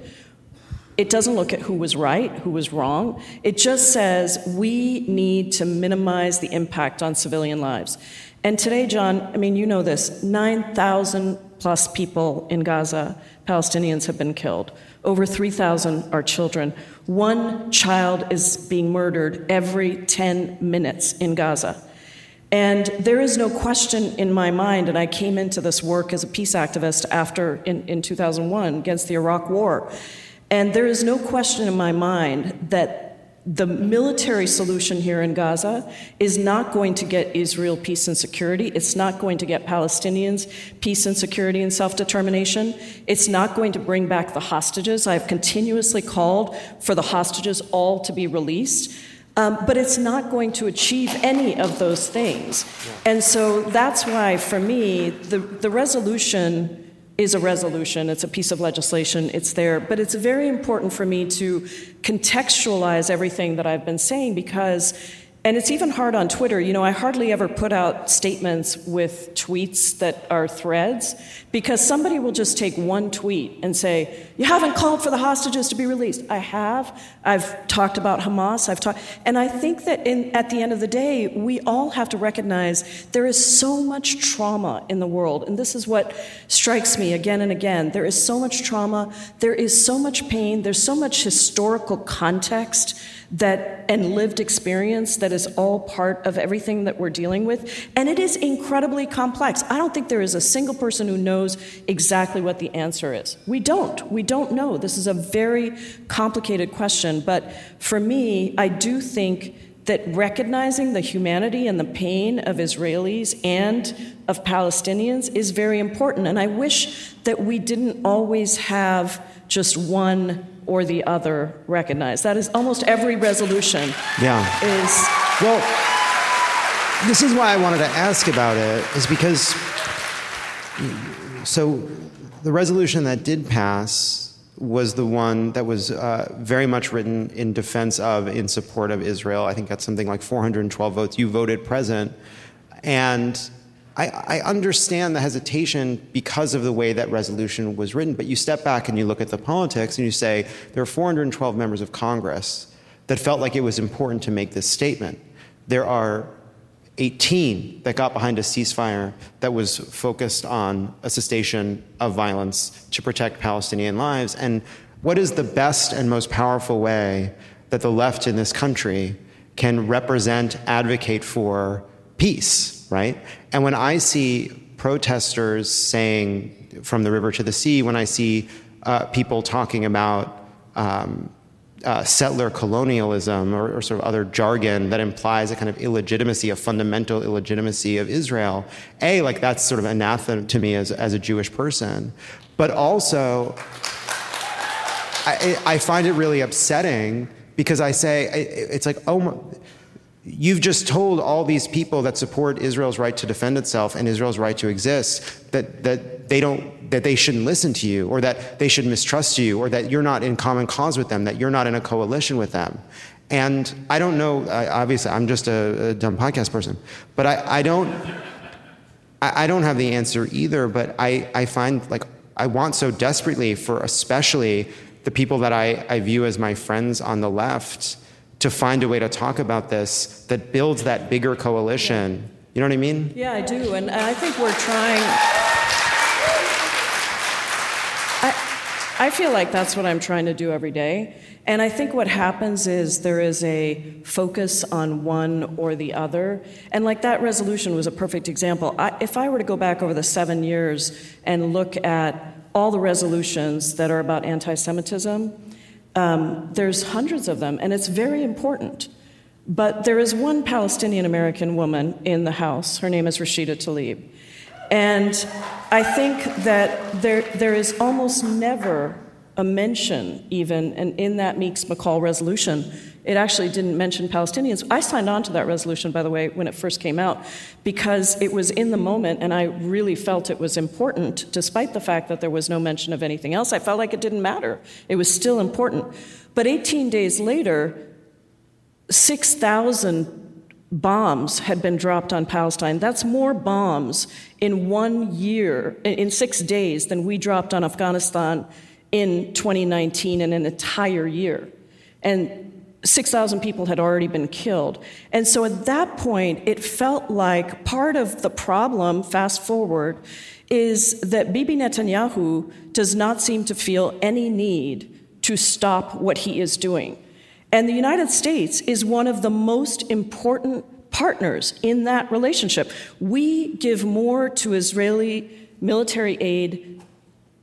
It doesn't look at who was right, who was wrong. It just says we need to minimize the impact on civilian lives. And today, John, I mean, you know this 9,000 plus people in Gaza, Palestinians, have been killed. Over 3,000 are children. One child is being murdered every 10 minutes in Gaza. And there is no question in my mind, and I came into this work as a peace activist after in, in 2001 against the Iraq War. And there is no question in my mind that the military solution here in Gaza is not going to get Israel peace and security. It's not going to get Palestinians peace and security and self determination. It's not going to bring back the hostages. I've continuously called for the hostages all to be released. Um, but it's not going to achieve any of those things. And so that's why, for me, the, the resolution is a resolution, it's a piece of legislation, it's there. But it's very important for me to contextualize everything that I've been saying because and it's even hard on Twitter. You know, I hardly ever put out statements with tweets that are threads because somebody will just take one tweet and say, You haven't called for the hostages to be released. I have. I've talked about Hamas. I've talked. And I think that in, at the end of the day, we all have to recognize there is so much trauma in the world. And this is what strikes me again and again. There is so much trauma. There is so much pain. There's so much historical context that and lived experience that is all part of everything that we're dealing with and it is incredibly complex i don't think there is a single person who knows exactly what the answer is we don't we know this is a very complicated question but for me i do think that recognizing the humanity and the pain of Israelis and of Palestinians is very important. And I wish that we didn't always have just one or the other recognized. That is almost every resolution. Yeah. Is well. This is why I wanted to ask about it, is because so the resolution that did pass was the one that was uh, very much written in defense of, in support of Israel. I think that's something like 412 votes. You voted present. And I, I, understand the hesitation because of the way that resolution was written, but you step back and you look at the politics and you say there are 412 members of Congress that felt like it was important to make this statement. There are 18 that got behind a ceasefire that was focused on a cessation of violence to protect Palestinian lives. And what is the best and most powerful way that the left in this country can represent, advocate for peace, right? And when I see protesters saying from the river to the sea, when I see uh, people talking about um, uh, settler colonialism or, or, sort of other jargon that implies a kind of illegitimacy, a fundamental illegitimacy of Israel. A, like that's sort of anathema to me as, as a Jewish person. But also, I, I find it really upsetting because I say, it's like, oh, You've just told all these people that support Israel's right to defend itself and Israel's right to exist that, that they don't that they shouldn't listen to you or that they should mistrust you or that you're not in common cause with them, that you're not in a coalition with them. And I don't know, obviously, I'm just a, a dumb podcast person, but I, I don't. I, I don't have the answer either, but I, I find like I want so desperately for especially the people that I, I view as my friends on the left to find a way to talk about this that builds that bigger coalition. You know what I mean? Yeah, I do. And I think we're trying. I, I feel like that's what I'm trying to do every day. And I think what happens is there is a focus on one or the other. And like that resolution was a perfect example. I, if I were to go back over the seven years and look at all the resolutions that are about anti Semitism, um, there's hundreds of them, and it's very important. But there is one Palestinian American woman in the House. Her name is Rashida Tlaib. And I think that there, there is almost never a mention, even, and in that Meeks McCall resolution, it actually didn't mention Palestinians. I signed on to that resolution, by the way, when it first came out, because it was in the moment and I really felt it was important, despite the fact that there was no mention of anything else. I felt like it didn't matter. It was still important. But 18 days later, 6,000 bombs had been dropped on Palestine. That's more bombs in one year, in six days, than we dropped on Afghanistan in 2019 in an entire year. And 6,000 people had already been killed. And so at that point, it felt like part of the problem, fast forward, is that Bibi Netanyahu does not seem to feel any need to stop what he is doing. And the United States is one of the most important partners in that relationship. We give more to Israeli military aid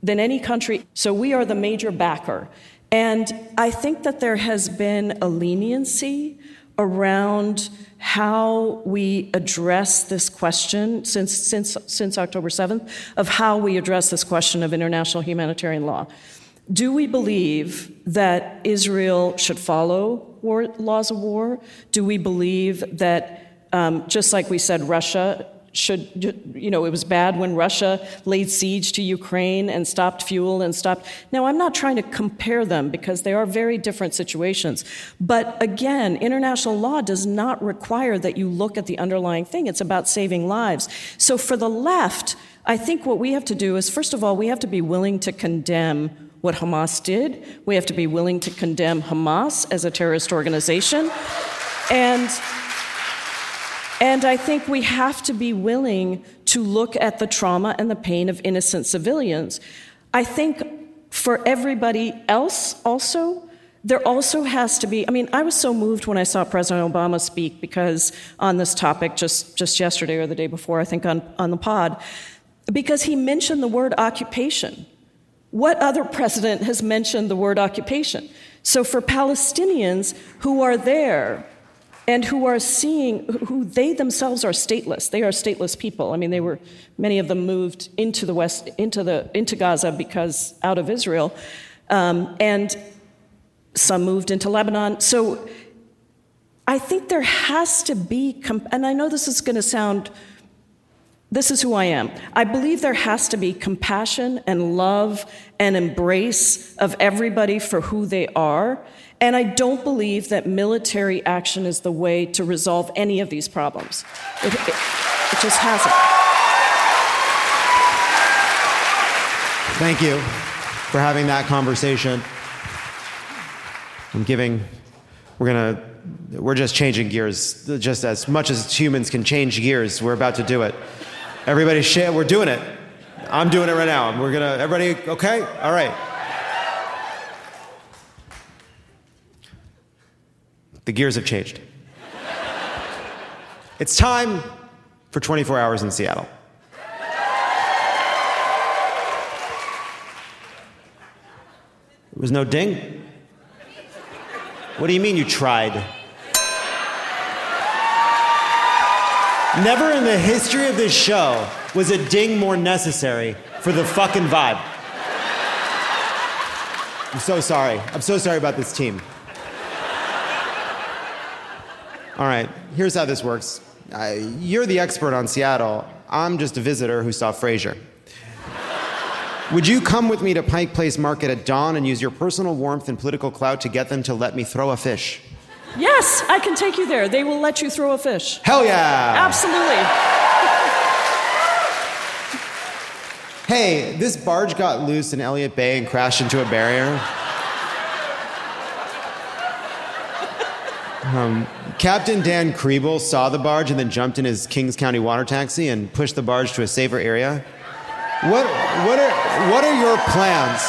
than any country, so we are the major backer. And I think that there has been a leniency around how we address this question since, since, since October 7th of how we address this question of international humanitarian law. Do we believe that Israel should follow war, laws of war? Do we believe that, um, just like we said, Russia should, you know, it was bad when Russia laid siege to Ukraine and stopped fuel and stopped. Now, I'm not trying to compare them because they are very different situations. But again, international law does not require that you look at the underlying thing. It's about saving lives. So for the left, I think what we have to do is, first of all, we have to be willing to condemn what Hamas did. We have to be willing to condemn Hamas as a terrorist organization. And and I think we have to be willing to look at the trauma and the pain of innocent civilians. I think for everybody else also, there also has to be, I mean, I was so moved when I saw President Obama speak because on this topic just, just yesterday or the day before, I think on, on the pod, because he mentioned the word occupation. What other president has mentioned the word occupation? So for Palestinians who are there and who are seeing, who they themselves are stateless. They are stateless people. I mean, they were, many of them moved into the West, into, the, into Gaza because out of Israel. Um, and some moved into Lebanon. So I think there has to be, and I know this is going to sound, this is who I am. I believe there has to be compassion and love and embrace of everybody for who they are. And I don't believe that military action is the way to resolve any of these problems. It, it, it just hasn't. Thank you for having that conversation. I'm giving, we're gonna, we're just changing gears. Just as much as humans can change gears, we're about to do it. Everybody, share, we're doing it. I'm doing it right now. We're gonna, everybody, okay? All right. The gears have changed. It's time for 24 hours in Seattle. There was no ding. What do you mean you tried? Never in the history of this show was a ding more necessary for the fucking vibe. I'm so sorry. I'm so sorry about this team. All right, here's how this works. Uh, you're the expert on Seattle. I'm just a visitor who saw Frasier. Would you come with me to Pike Place Market at dawn and use your personal warmth and political clout to get them to let me throw a fish? Yes, I can take you there. They will let you throw a fish. Hell yeah! Absolutely. Hey, this barge got loose in Elliott Bay and crashed into a barrier. Um, Captain Dan Kriebel saw the barge and then jumped in his Kings County water taxi and pushed the barge to a safer area. What, what, are, what are your plans?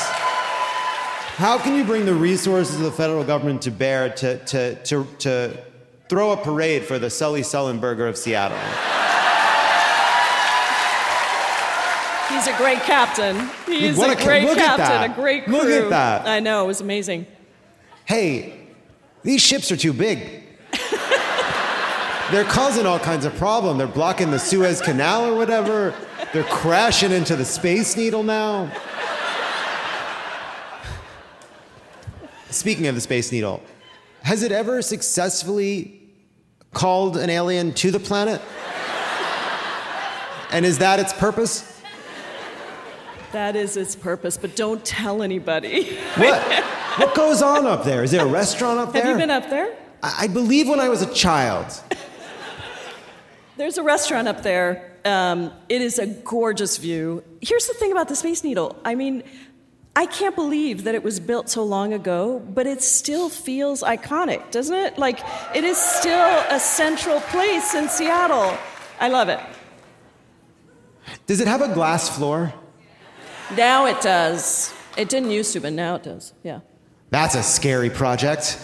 How can you bring the resources of the federal government to bear to, to, to, to throw a parade for the Sully Sullenberger of Seattle? He's a great captain. He's a a- great look at captain, that. a great crew. Look at that. I know, it was amazing. Hey, these ships are too big. They're causing all kinds of problems. They're blocking the Suez Canal or whatever. They're crashing into the Space Needle now. Speaking of the Space Needle, has it ever successfully called an alien to the planet? And is that its purpose? That is its purpose, but don't tell anybody. What? what goes on up there? Is there a restaurant up there? Have you been up there? I I believe when I was a child. There's a restaurant up there. Um, it is a gorgeous view. Here's the thing about the Space Needle. I mean, I can't believe that it was built so long ago, but it still feels iconic, doesn't it? Like, it is still a central place in Seattle. I love it. Does it have a glass floor? Now it does. It didn't used to, but now it does. Yeah. That's a scary project.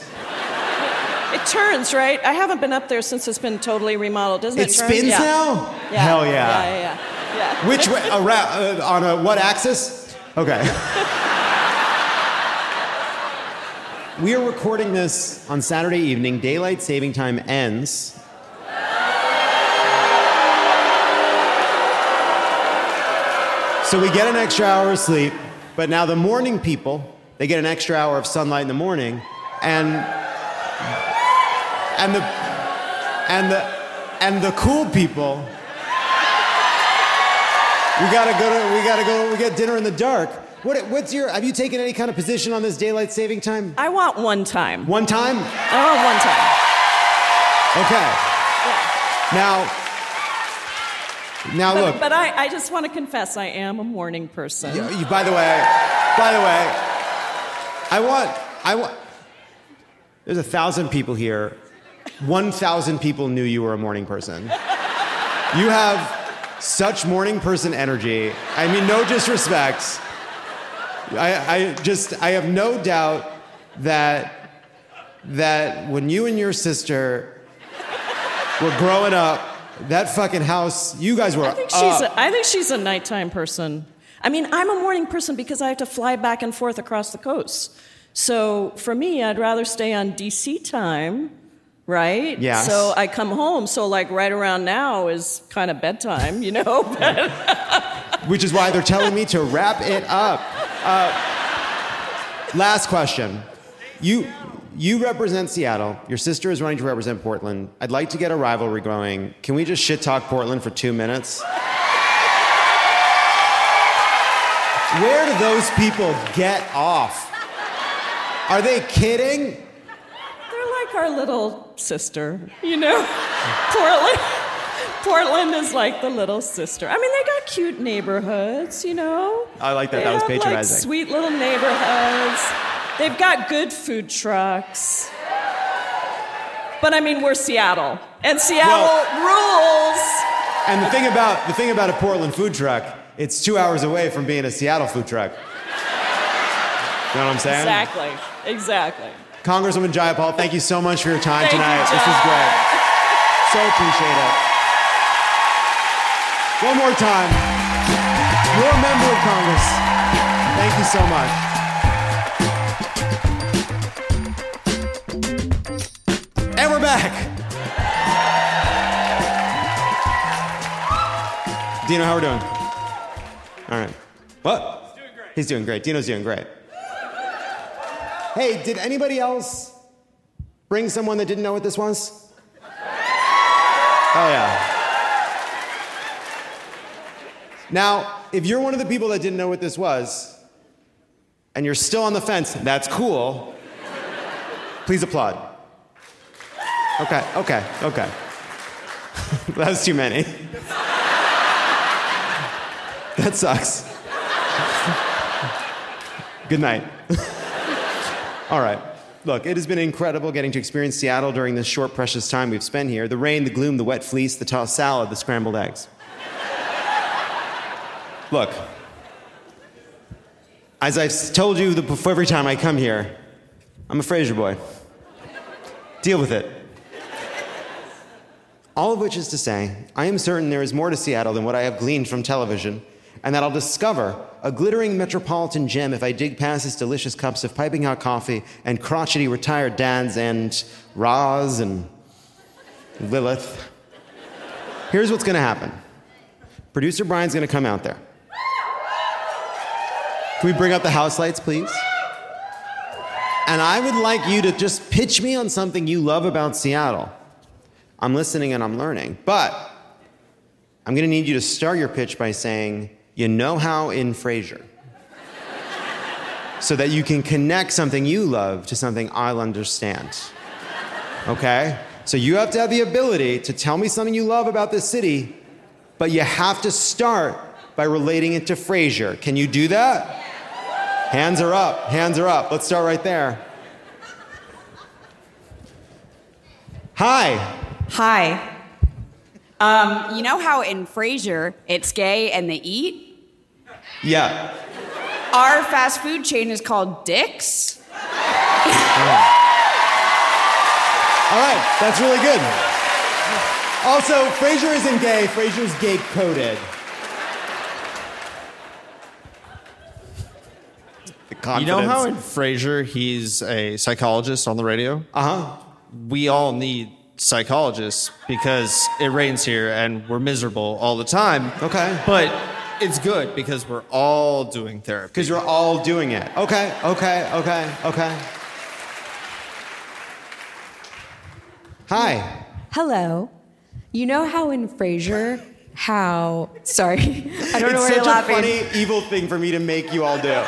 Turns, right? I haven't been up there since it's been totally remodeled, doesn't it? It turn? spins Yeah. now? Yeah. Hell yeah. Yeah, yeah, yeah. yeah. Which way? Around, uh, on a what axis? Okay. we are recording this on Saturday evening. Daylight saving time ends. So we get an extra hour of sleep, but now the morning people, they get an extra hour of sunlight in the morning, and and the and the and the cool people we gotta go to. We gotta go. We get dinner in the dark. What, what's your? Have you taken any kind of position on this daylight saving time? I want one time. One time. I want one time. Okay. Yeah. Now. Now But, look. but I, I just want to confess, I am a morning person. you, you- by the way. By the way. I want. I want. There's a thousand people here. One thousand people knew you were a morning person. You have such morning person energy. I mean, no disrespect. I, I just, I have no doubt that, that when you and your sister were growing up, that fucking house, you guys were I think up. she's a, I think she's a nighttime person. I mean, I'm a morning person because I have to fly back and forth across the coast. So for me, I'd rather stay on DC time right? Yes. So I come home. So like right around now is kind of bedtime, you know. which is why they're telling me to wrap it up. Uh, last question. You, you represent Seattle. Your sister is running to represent Portland. I'd like to get a rivalry going. Can we just shit talk Portland for two minutes? Where do those people get off? Are they kidding? Like our little sister, you know. Portland. Portland is like the little sister. I mean, they got cute neighborhoods, you know. I like that. They That was have, like, patronizing. sweet little neighborhoods. They've got good food trucks. But I mean, we're Seattle, and Seattle rules. And the thing about the thing about a Portland food truck, it's two hours away from being a Seattle food truck. You know what I'm saying? Exactly. Exactly. Congresswoman Jayapal, thank you so much for your time Thank you, tonight. this is great. So appreciate it. One more time. You're a member of Congress. Thank you so much. And we're back. Dino, how are we doing? All right. What? He's doing great. He's doing great. Dino's doing great. Hey, did anybody else bring someone that didn't know what this was? Oh, yeah. Now, if you're one of the people that didn't know what this was, and you're still on the fence, that's cool. Please applaud. Okay, okay, okay. that was too many. that sucks. Good night. All right. Look, it has been incredible getting to experience Seattle during this short, precious time we've spent here. The rain, the gloom, the wet fleece, the tossed salad, the scrambled eggs. Look, as I've told you before every time I come here, I'm a Frasier boy. Deal with it. All of which is to say, I am certain there is more to Seattle than what I have gleaned from television, and that I'll discover a glittering metropolitan gem if I dig past its delicious cups of piping hot coffee and crotchety retired dads and Roz and Lilith. Here's what's gonna happen producer Brian's gonna come out there. Can we bring up the house lights, please? And I would like you to just pitch me on something you love about Seattle. I'm listening and I'm learning. But I'm to need you to start your pitch by saying, you know how in Frasier. so that you can connect something you love to something I'll understand. Okay? So you have to have the ability to tell me something you love about this city, but you have to start by relating it to Frasier. Can you do that? Hands are up. Hands are up. Let's start right there. Hi. Hi. Um, you know how in Frasier it's gay and they eat? Yeah. Our fast food chain is called Dick's. All right, that's really good. Also, Frasier isn't gay. Frasier's gay coded. You know how in Frasier he's a psychologist on the radio? Uh huh. We all need psychologists because it rains here and we're miserable all the time. Okay. But it's good because we're all doing therapy. Because you're all doing it. Okay, okay, okay, okay. Hi. Hello. You know how in Frasier, how sorry, I don't know it's where you're laughing. It's such a laughing. funny, evil thing for me to make you all do.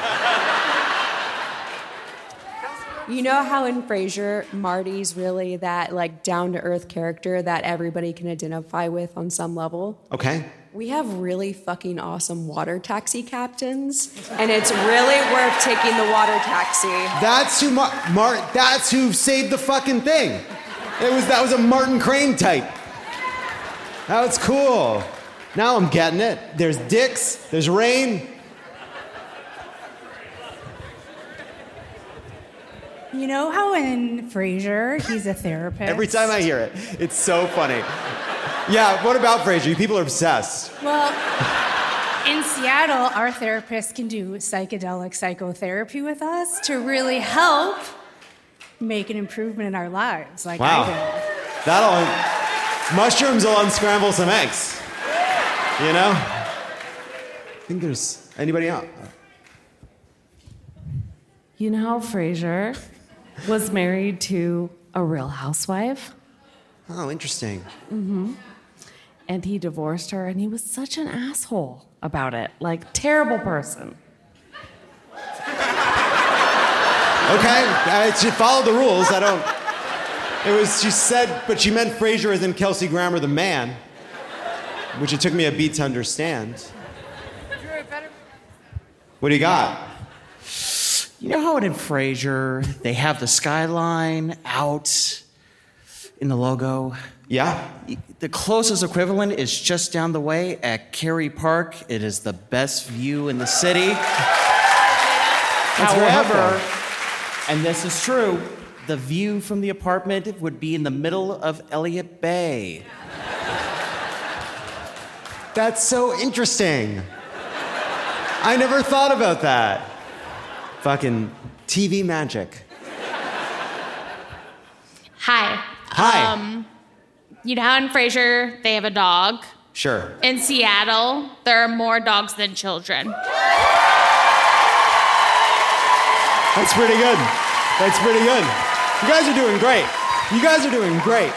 You know how in Frasier, Marty's really that like down to earth character that everybody can identify with on some level. Okay. We have really fucking awesome water taxi captains, and it's really worth taking the water taxi. That's who Mar- Mar- that's who saved the fucking thing. It was that was a Martin Crane type. That was cool. Now I'm getting it. There's dicks, there's rain. You know how in Frasier he's a therapist? Every time I hear it, it's so funny. Yeah, what about Frasier? People are obsessed. Well, in Seattle, our therapist can do psychedelic psychotherapy with us to really help make an improvement in our lives, like Wow. I That'll mushrooms will unscramble some eggs. You know? I think there's anybody out. You know how Frasier was married to a real housewife? Oh, interesting. Mm-hmm. And he divorced her, and he was such an asshole about it. Like, terrible person. Okay, uh, she followed the rules. I don't. It was she said, but she meant Frasier as in Kelsey Grammer, the man, which it took me a beat to understand. What do you got? You know how in Frasier they have the skyline out in the logo? Yeah. The closest equivalent is just down the way at Kerry Park. It is the best view in the city. However, and this is true, the view from the apartment would be in the middle of Elliott Bay. That's so interesting. I never thought about that. Fucking TV magic. Hi. Hi. Um, you know how in Frasier they have a dog? Sure. In Seattle, there are more dogs than children. That's pretty good. That's pretty good. You guys are doing great. You guys are doing great.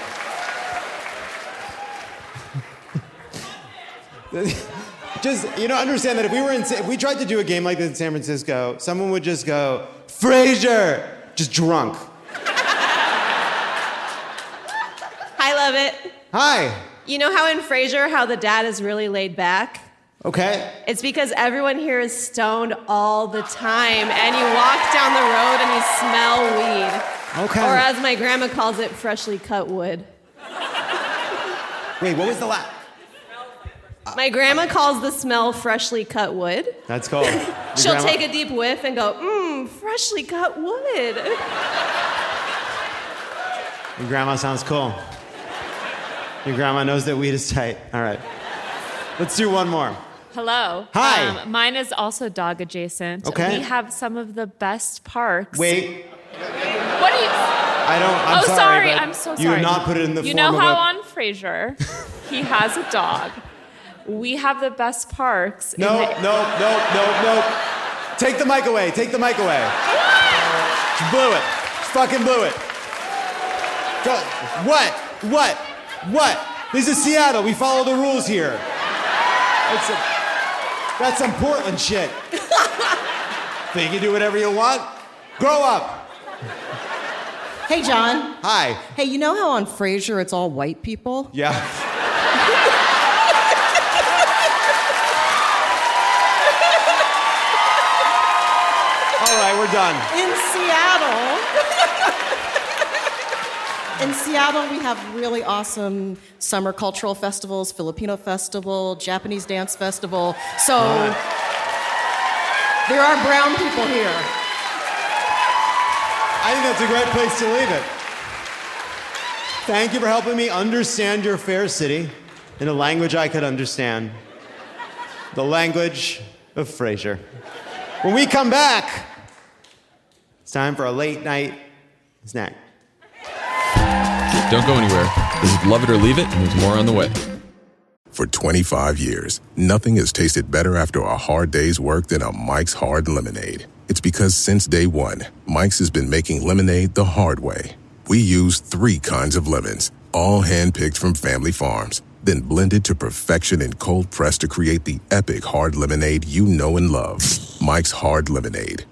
just you know, understand that if we were in, if we tried to do a game like this in San Francisco, someone would just go, "Frasier," just drunk. I love it. Hi. You know how in Frasier, how the dad is really laid back? Okay. It's because everyone here is stoned all the time, and you walk down the road and you smell weed. Okay. Or as my grandma calls it, freshly cut wood. Wait, what was the last? My grandma calls the smell freshly cut wood. That's cool. Your She'll grandma- take a deep whiff and go, mmm, freshly cut wood. Your grandma sounds cool. Your grandma knows that weed is tight. All right. Let's do one more. Hello. Hi. Um, mine is also dog adjacent. Okay. We have some of the best parks. Wait. What do you? I don't. I'm oh, sorry. but I'm so sorry. You sorry. not put it in the You form know of how a- on Frasier, he has a dog. We have the best parks. in No, the- no, no, no, no. Take the mic away. Take the mic away. She blew it. She fucking blew it. Go. What? What? What? This is Seattle. We follow the rules here. That's, a, that's some Portland shit. Think you do whatever you want? Grow up. Hey, John. Hi. Hey, you know how on Frasier it's all white people? Yeah. All right, we're done. In Seattle. In Seattle, we have really awesome summer cultural festivals, Filipino festival, Japanese dance festival. So there are brown people here. I think that's a great place to leave it. Thank you for helping me understand your fair city in a language I could understand. The language of Frasier. When we come back, it's time for a late night snack. Don't go anywhere. This is Love It or Leave It, and there's more on the way. For 25 years, nothing has tasted better after a hard day's work than a Mike's Hard Lemonade. It's because since day one, Mike's has been making lemonade the hard way. We use three kinds of lemons, all handpicked from family farms, then blended to perfection and cold pressed to create the epic hard lemonade you know and love. Mike's Hard Lemonade.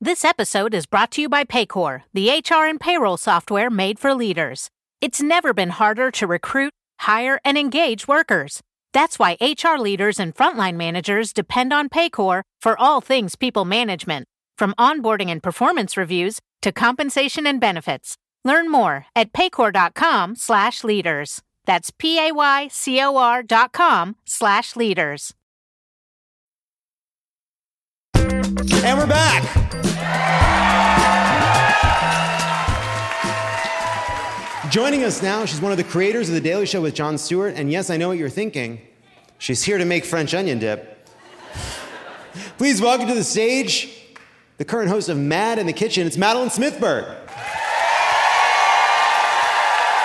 This episode is brought to you by Paycor, the HR and payroll software made for leaders. It's never been harder to recruit, hire, and engage workers. That's why HR leaders and frontline managers depend on Paycor for all things people management, from onboarding and performance reviews to compensation and benefits. Learn more at paycor.com/leaders. That's p a y c o r dot com slash leaders. And we're back. Joining us now, she's one of the creators of The Daily Show with Jon Stewart. And yes, I know what you're thinking. She's here to make French onion dip. Please welcome to the stage the current host of Mad in the Kitchen. It's Madeleine Smithberg.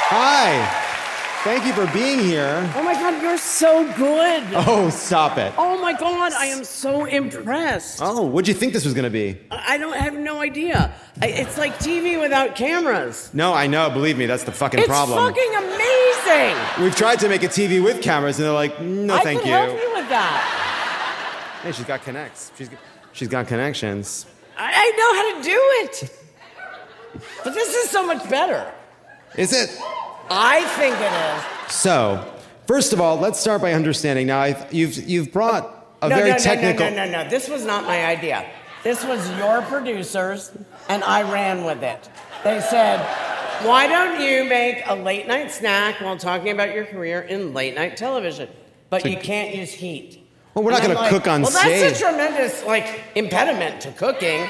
Hi. Thank you for being here. Oh my God, you're so good. Oh, stop it. Oh my God, I am so impressed. Oh, what'd you think this was gonna be? I don't I have no idea. I- It's like TV without cameras. No, I know. Believe me, that's the fucking it's problem. It's fucking amazing. We've tried to make a TV with cameras, and they're like, no, I thank can you. help you with that. Hey, she's got connects. She's got, she's got connections. I, I know how to do it. But this is so much better. Is it? I think it is. So, first of all, let's start by understanding. Now, I've, you've you've brought a no, very no, technical. No, no, no, no. This was not my idea. This was your producers, and I ran with it. They said, why don't you make a late night snack while talking about your career in late night television? But So- you can't use heat. Well, we're not And I'm gonna cook on well, stage. Well, that's a tremendous like impediment to cooking.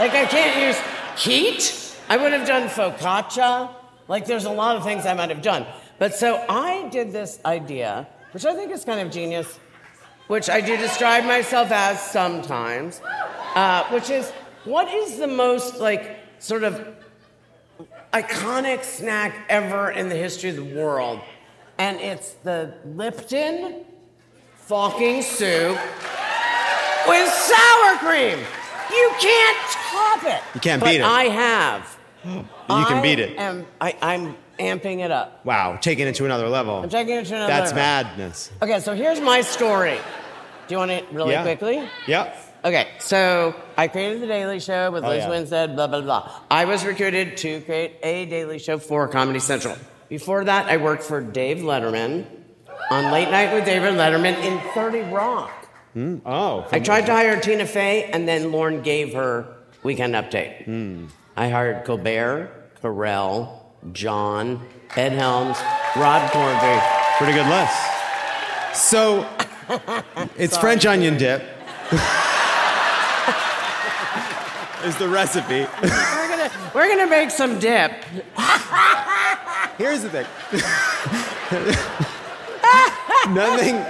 Like I can't use heat. I would have done focaccia. Like there's a lot of things I might have done. But so I did this idea, which I think is kind of genius, which I do describe myself as sometimes, uh, which is what is the most like sort of iconic snack ever in the history of the world? And it's the Lipton fucking soup with sour cream. You can't top it. You can't But beat it. I have. You can beat it. Am, I, I'm amping it up. Wow, taking it to another level. I'm taking it to another That's level. madness. Okay, so here's my story. Do you want it really Yeah. quickly? Yep. Okay, so I created The Daily Show with Oh, Liz yeah. Winstead, blah, blah, blah. I was recruited to create a Daily Show for Comedy Central. Before that, I worked for Dave Letterman on Late Night with David Letterman in 30 Rock. Hmm? Oh. I tried to hire Tina Fey, and then Lorne gave her Weekend Update. I hired Colbert, Carell, John, Ed Helms, Rob Corddry. Pretty good list. So, it's Sorry. French onion dip. is the recipe. we're gonna we're gonna make some dip. Here's the thing. nothing.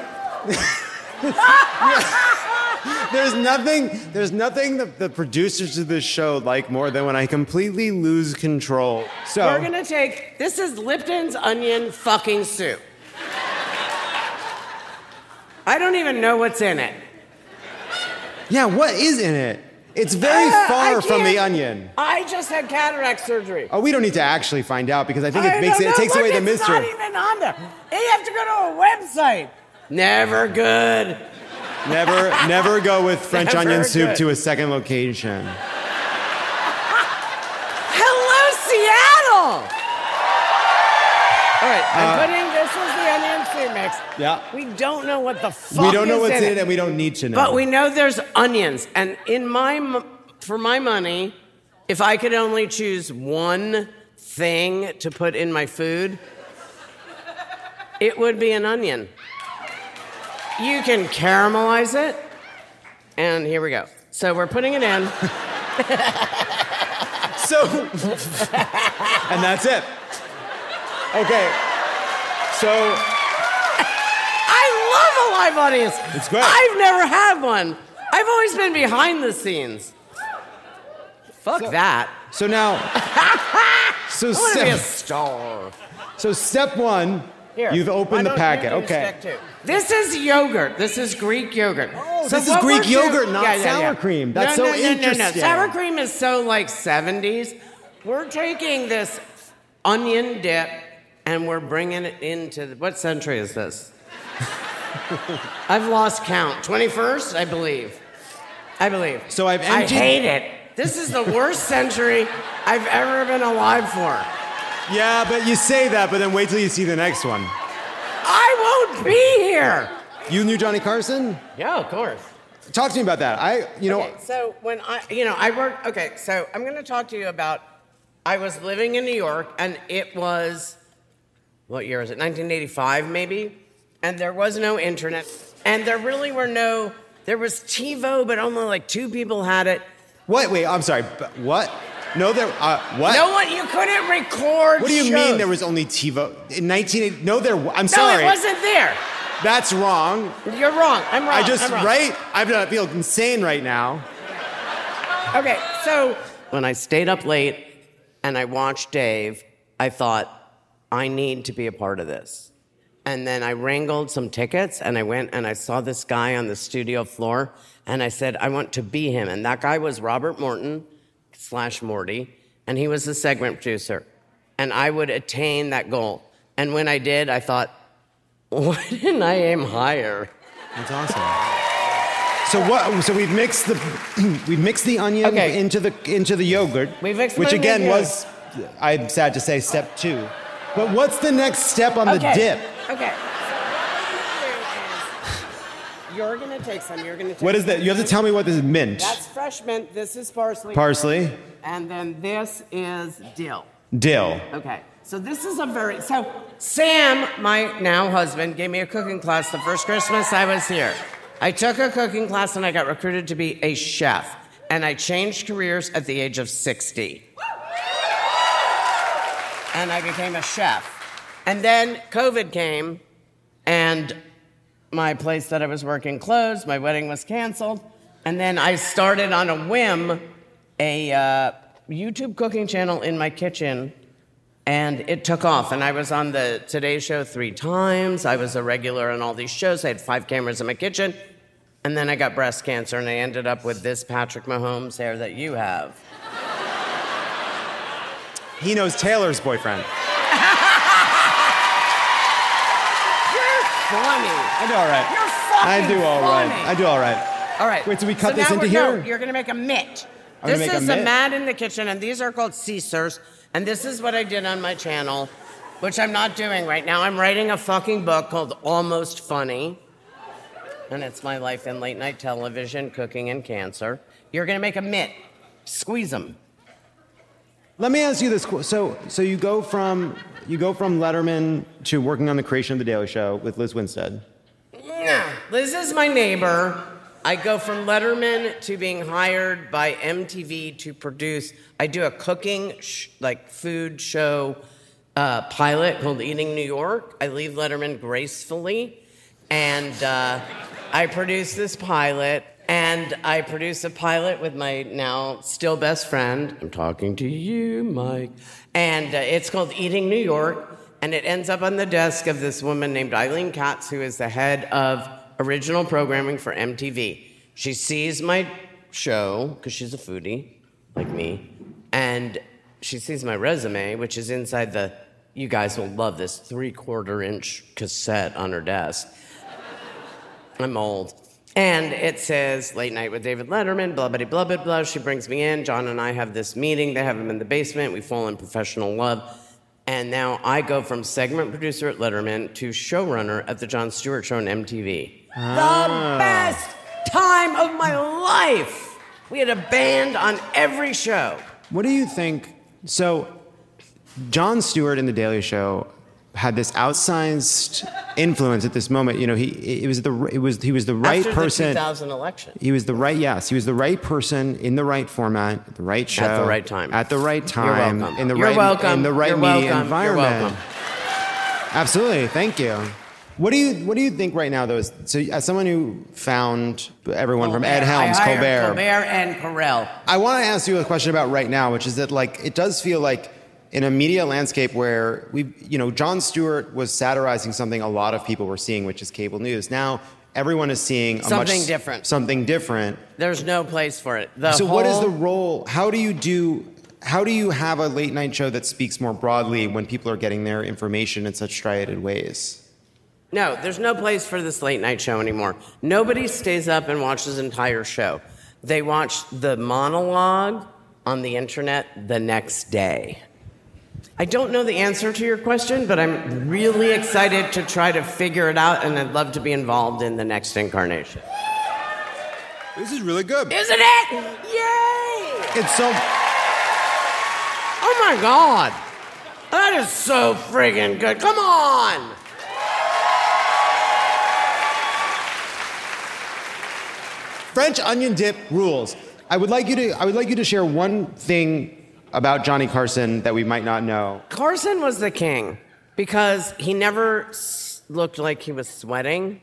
There's nothing. There's nothing that the producers of this show like more than when I completely lose control. So We're gonna take this is Lipton's onion fucking soup. I don't even know what's in it. yeah, what is in it? It's very Ah, far from the onion. I just had cataract surgery. Oh, we don't need to actually find out because I think it makes it, it takes Look, away the it's mystery. not even on there. You have to go to a website. Never good. Never, never go with French Never onion soup good. to a second location. Hello, Seattle. All right, I'm Uh, putting this is the onion soup mix. Yeah. We don't know what the fuck We don't know is what's in in it, and we don't need to know. But we know there's onions, and in my for my money, if I could only choose one thing to put in my food, it would be an onion. You can caramelize it, and here we go. So we're putting it in. so, and that's it. Okay. So I love a live audience. It's great. I've never had one. I've always been behind the scenes. Fuck that. So now, so I want to be a star. so step one, Here, you've opened the packet. Okay. This is yogurt. This is Greek yogurt. Oh, this is Greek yogurt, not sour cream. That's no, so no, no, No, no, interesting. Sour cream is so like 70s. We're taking this onion dip and we're bringing it into the, what century is this? I've lost count. 21st, I believe. I believe. So I've emptied. I hate it. This is the worst century I've ever been alive for. Yeah, but you say that, but then wait till you see the next one. I won't be here. You knew Johnny Carson? Yeah, of course. Talk to me about that. I, you know, Okay, so when I, you know, I worked. Okay, so I'm going to talk to you about. I was living in New York, and it was, what year is it? 1985, maybe. And there was no internet, and there really were no. There was TiVo, but only like two people had it. what? Wait, I'm sorry. but What? No, there. Uh, what? No one. You couldn't record. What do you mean there was only TiVo in 1980? No, there. I'm sorry. No, it wasn't there. That's wrong. You're wrong. I'm wrong. I just I'm wrong. right. I feel insane right now. Okay, so when I stayed up late and I watched Dave, I thought, I need to be a part of this. And then I wrangled some tickets and I went and I saw this guy on the studio floor and I said, I want to be him. And that guy was Robert Morton slash Morty, and he was the segment producer. And I would attain that goal. And when I did, I thought, why didn't I aim higher? That's awesome. So what? So we've mixed the we've mixed the onion Okay. into the into the yogurt, which again onion. was, I'm sad to say, step two. But what's the next step on the dip? Okay. You're gonna take some. You're gonna take What is that? You have to tell me what this is. Mint, That's fresh mint. This is parsley. parsley, And then this is dill. dill. Okay. So this is a very so Sam, my now husband, gave me a cooking class the first Christmas I was here. I took a cooking class and I got recruited to be a chef. And I changed careers at the age of 60. And I became a chef. And then COVID came and my place that I was working closed, my wedding was canceled. And then I started on a whim a uh, YouTube cooking channel in my kitchen, and it took off. And I was on the Today Show three times. I was a regular on all these shows. I had five cameras in my kitchen. And then I got breast cancer, and I ended up with this Patrick Mahomes hair that you have. He knows Taylor's boyfriend. Funny. I do all right. You're fucking I do all right. funny. I do all right. All right. Wait, so we cut so this now into we're- no, here? you're going to make a mitt. I'm This a is a mitt? mat in the kitchen, and these are called Caesars. And this is what I did on my channel, which I'm not doing right now. I'm writing a fucking book called Almost Funny. And it's my life in late night television, cooking, and cancer. You're going to make a mitt. Squeeze them. Let me ask you this: so, so you go from you go from Letterman to working on the creation of the Daily Show with Liz Winstead. Liz is my neighbor. I go from Letterman to being hired by MTV to produce. I do a cooking, sh- like food show uh, pilot called Eating New York. I leave Letterman gracefully, and uh, I produce this pilot. And I produce a pilot with my now still best friend. I'm talking to you, Mike. And uh, it's called Eating New York and it ends up on the desk of this woman named Eileen Katz, who is the head of original programming for MTV. She sees my show, because she's a foodie, like me, and she sees my resume, which is inside the, you guys will love this, three quarter inch cassette on her desk. I'm old. And it says late night with David Letterman, blah, blah, blah, blah, blah. She brings me in. John and I have this meeting. They have him in the basement. We fall in professional love. And now I go from segment producer at Letterman to showrunner at the Jon Stewart Show on MTV. The ah. best time of my life. We had a band on every show. What do you think? So, Jon Stewart in the Daily Show had this outsized influence at this moment. You know, he it was the it was he was the right After person. the 2000 election. He was the right, yes. He was the right person in the right format, at the right show, At the right time. at the right time, You're welcome. in the You're right, welcome. in the right You're media welcome. You're environment. welcome. Absolutely, thank you. What do you What do you think right now, though? is- So, as someone who found everyone from Ed Helms, I Colbert, Colbert and Carell. I want to ask you a question about right now, which is that like it does feel like in a media landscape where we, you know, Jon Stewart was satirizing something a lot of people were seeing, which is cable news. Now everyone is seeing a Something much, different. Something different. There's no place for it. The so what is the role? How do you do? How do you have a late night show that speaks more broadly when people are getting their information in such striated ways? No, there's no place for this late night show anymore. Nobody stays up and watches the entire show. They watch the monologue on the internet the next day. I don't know the answer to your question, but I'm really excited to try to figure it out, and I'd love to be involved in the next incarnation. This is really good. Isn't it? Yay! It's so. Oh my god! That is so friggin' good. Come on! French onion dip rules. I would like you to. I would like you to share one thing about Johnny Carson that we might not know. Carson was the king because he never looked like he was sweating,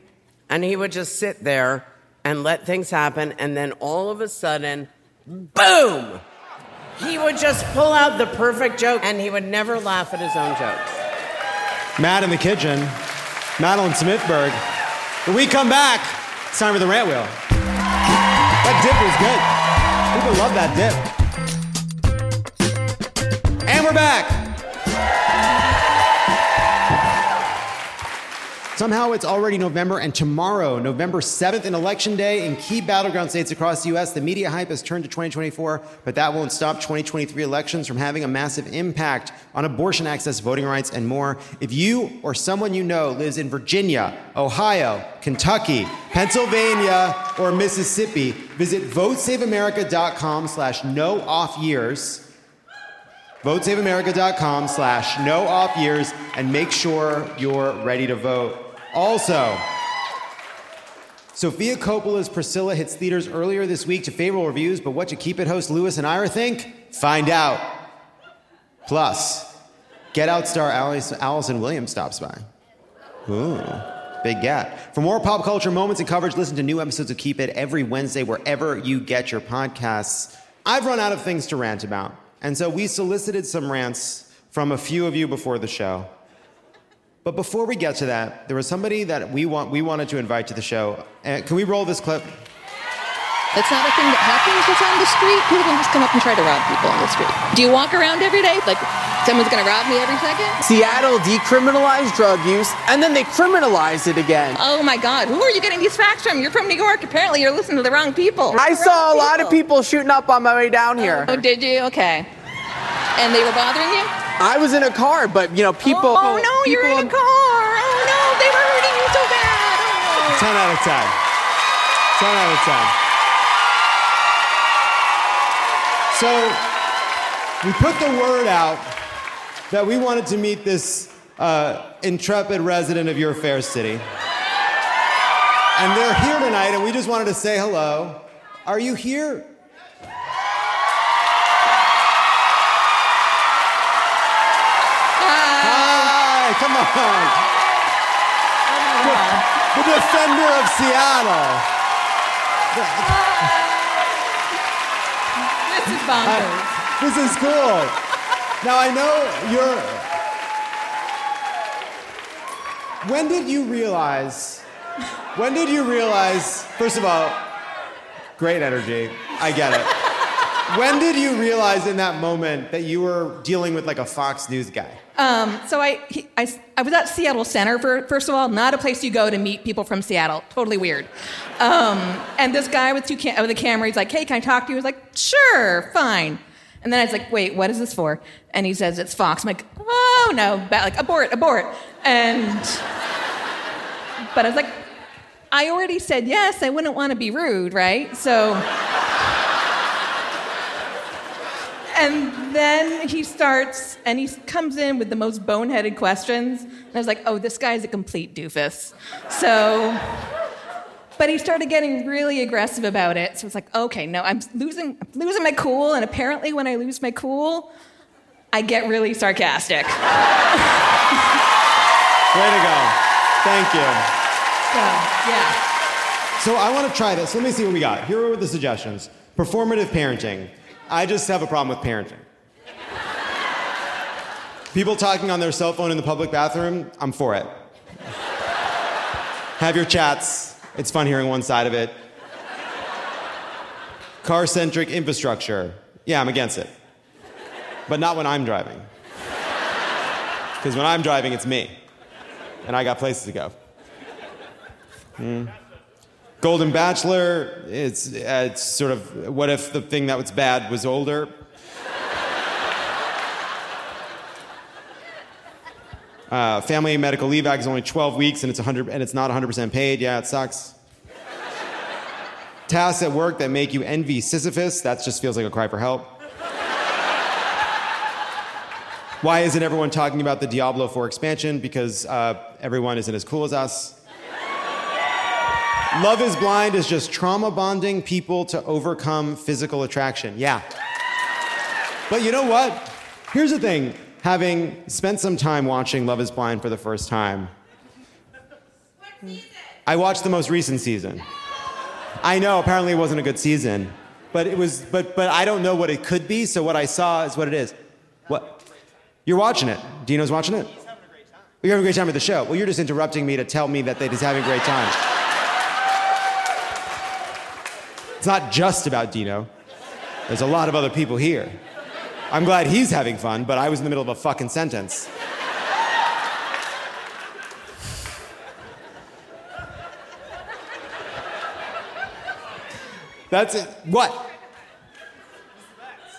and he would just sit there and let things happen, and then all of a sudden, boom! He would just pull out the perfect joke, and he would never laugh at his own jokes. Mad in the kitchen, Madeleine Smithberg. When we come back, it's time for the rant wheel. That dip was good. People love that dip. We're back. Somehow it's already November, and tomorrow, November 7th, in Election Day, in key battleground states across the U.S., the media hype has turned to 2024, but that won't stop 2023 elections from having a massive impact on abortion access, voting rights, and more. If you or someone you know lives in Virginia, Ohio, Kentucky, Pennsylvania, or Mississippi, visit votesaveamerica.com slash no off years votesaveamerica.com slash no off years and make sure you're ready to vote. Also, Sofia Coppola's Priscilla hits theaters earlier this week to favorable reviews, but what you keep it host Louis and Ira think? Find out. Plus, Get Out star Allison Williams stops by. Ooh, big get. For more pop culture moments and coverage, listen to new episodes of Keep It every Wednesday wherever you get your podcasts. I've run out of things to rant about, and so we solicited some rants from a few of you before the show. But before we get to that, there was somebody that we want we wanted to invite to the show. Uh, can we roll this clip? That's not a thing that happens that's on the street. People don't just come up and try to rob people on the street. Do you walk around every day? Like, someone's gonna rob me every second? Seattle decriminalized drug use and then they criminalized it again. Oh my God, who are you getting these facts from? You're from New York. Apparently, you're listening to the wrong people. I saw a lot of people shooting up on my way down here. Oh, did you? Okay. And they were bothering you? I was in a car, but you know, people. Oh, oh no, you're in a car. Oh no, they were hurting you so bad. Oh. 10 out of 10. 10 out of 10. So we put the word out that we wanted to meet this uh, intrepid resident of your fair city. And they're here tonight, and we just wanted to say hello. Are you here? Hi, come on. The, the defender of Seattle. This is bonkers. This is cool. Now I know you're. When did you realize? When did you realize? First of all, great energy. I get it. When did you realize in that moment that you were dealing with like a Fox News guy? Um, so I, he, I, I was at Seattle Center, for, first of all, not a place you go to meet people from Seattle. Totally weird. Um, and this guy with, two cam- with a camera, he's like, hey, can I talk to you? I was like, sure, fine. And then I was like, wait, what is this for? And he says, it's Fox. I'm like, oh, no, like, abort, abort. And, but I was like, I already said yes, I wouldn't want to be rude, right? So, and then he starts and he comes in with the most boneheaded questions. And I was like, oh, this guy's a complete doofus. So, but he started getting really aggressive about it. So it's like, okay, no, I'm losing, I'm losing my cool. And apparently, when I lose my cool, I get really sarcastic. Way to go. Thank you. So, yeah. So I want to try this. Let me see what we got. Here are the suggestions. Performative parenting. I just have a problem with parenting. People talking on their cell phone in the public bathroom, I'm for it. Have your chats. It's fun hearing one side of it. Car centric infrastructure. Yeah, I'm against it. But not when I'm driving. Because when I'm driving, it's me. And I got places to go. Hmm. Golden Bachelor, it's, it's sort of what if the thing that was bad was older? Uh, family medical leave act is only 12 weeks and it's 100 and it's not 100% paid. Yeah, it sucks. Tasks at work that make you envy Sisyphus. That just feels like a cry for help. Why isn't everyone talking about the Diablo 4 expansion? Because uh, everyone isn't as cool as us. Love is Blind is just trauma bonding people to overcome physical attraction. Yeah. But you know what? Here's the thing having spent some time watching Love is Blind for the first time, I watched the most recent season. I know, apparently it wasn't a good season. But it was but but I don't know what it could be, so what I saw is what it is. What you're watching it. Dino's watching it? You're having a great time at the show. Well, you're just interrupting me to tell me that he's having a great time. It's not just about Dino. There's a lot of other people here. I'm glad he's having fun, but I was in the middle of a fucking sentence. That's it. What?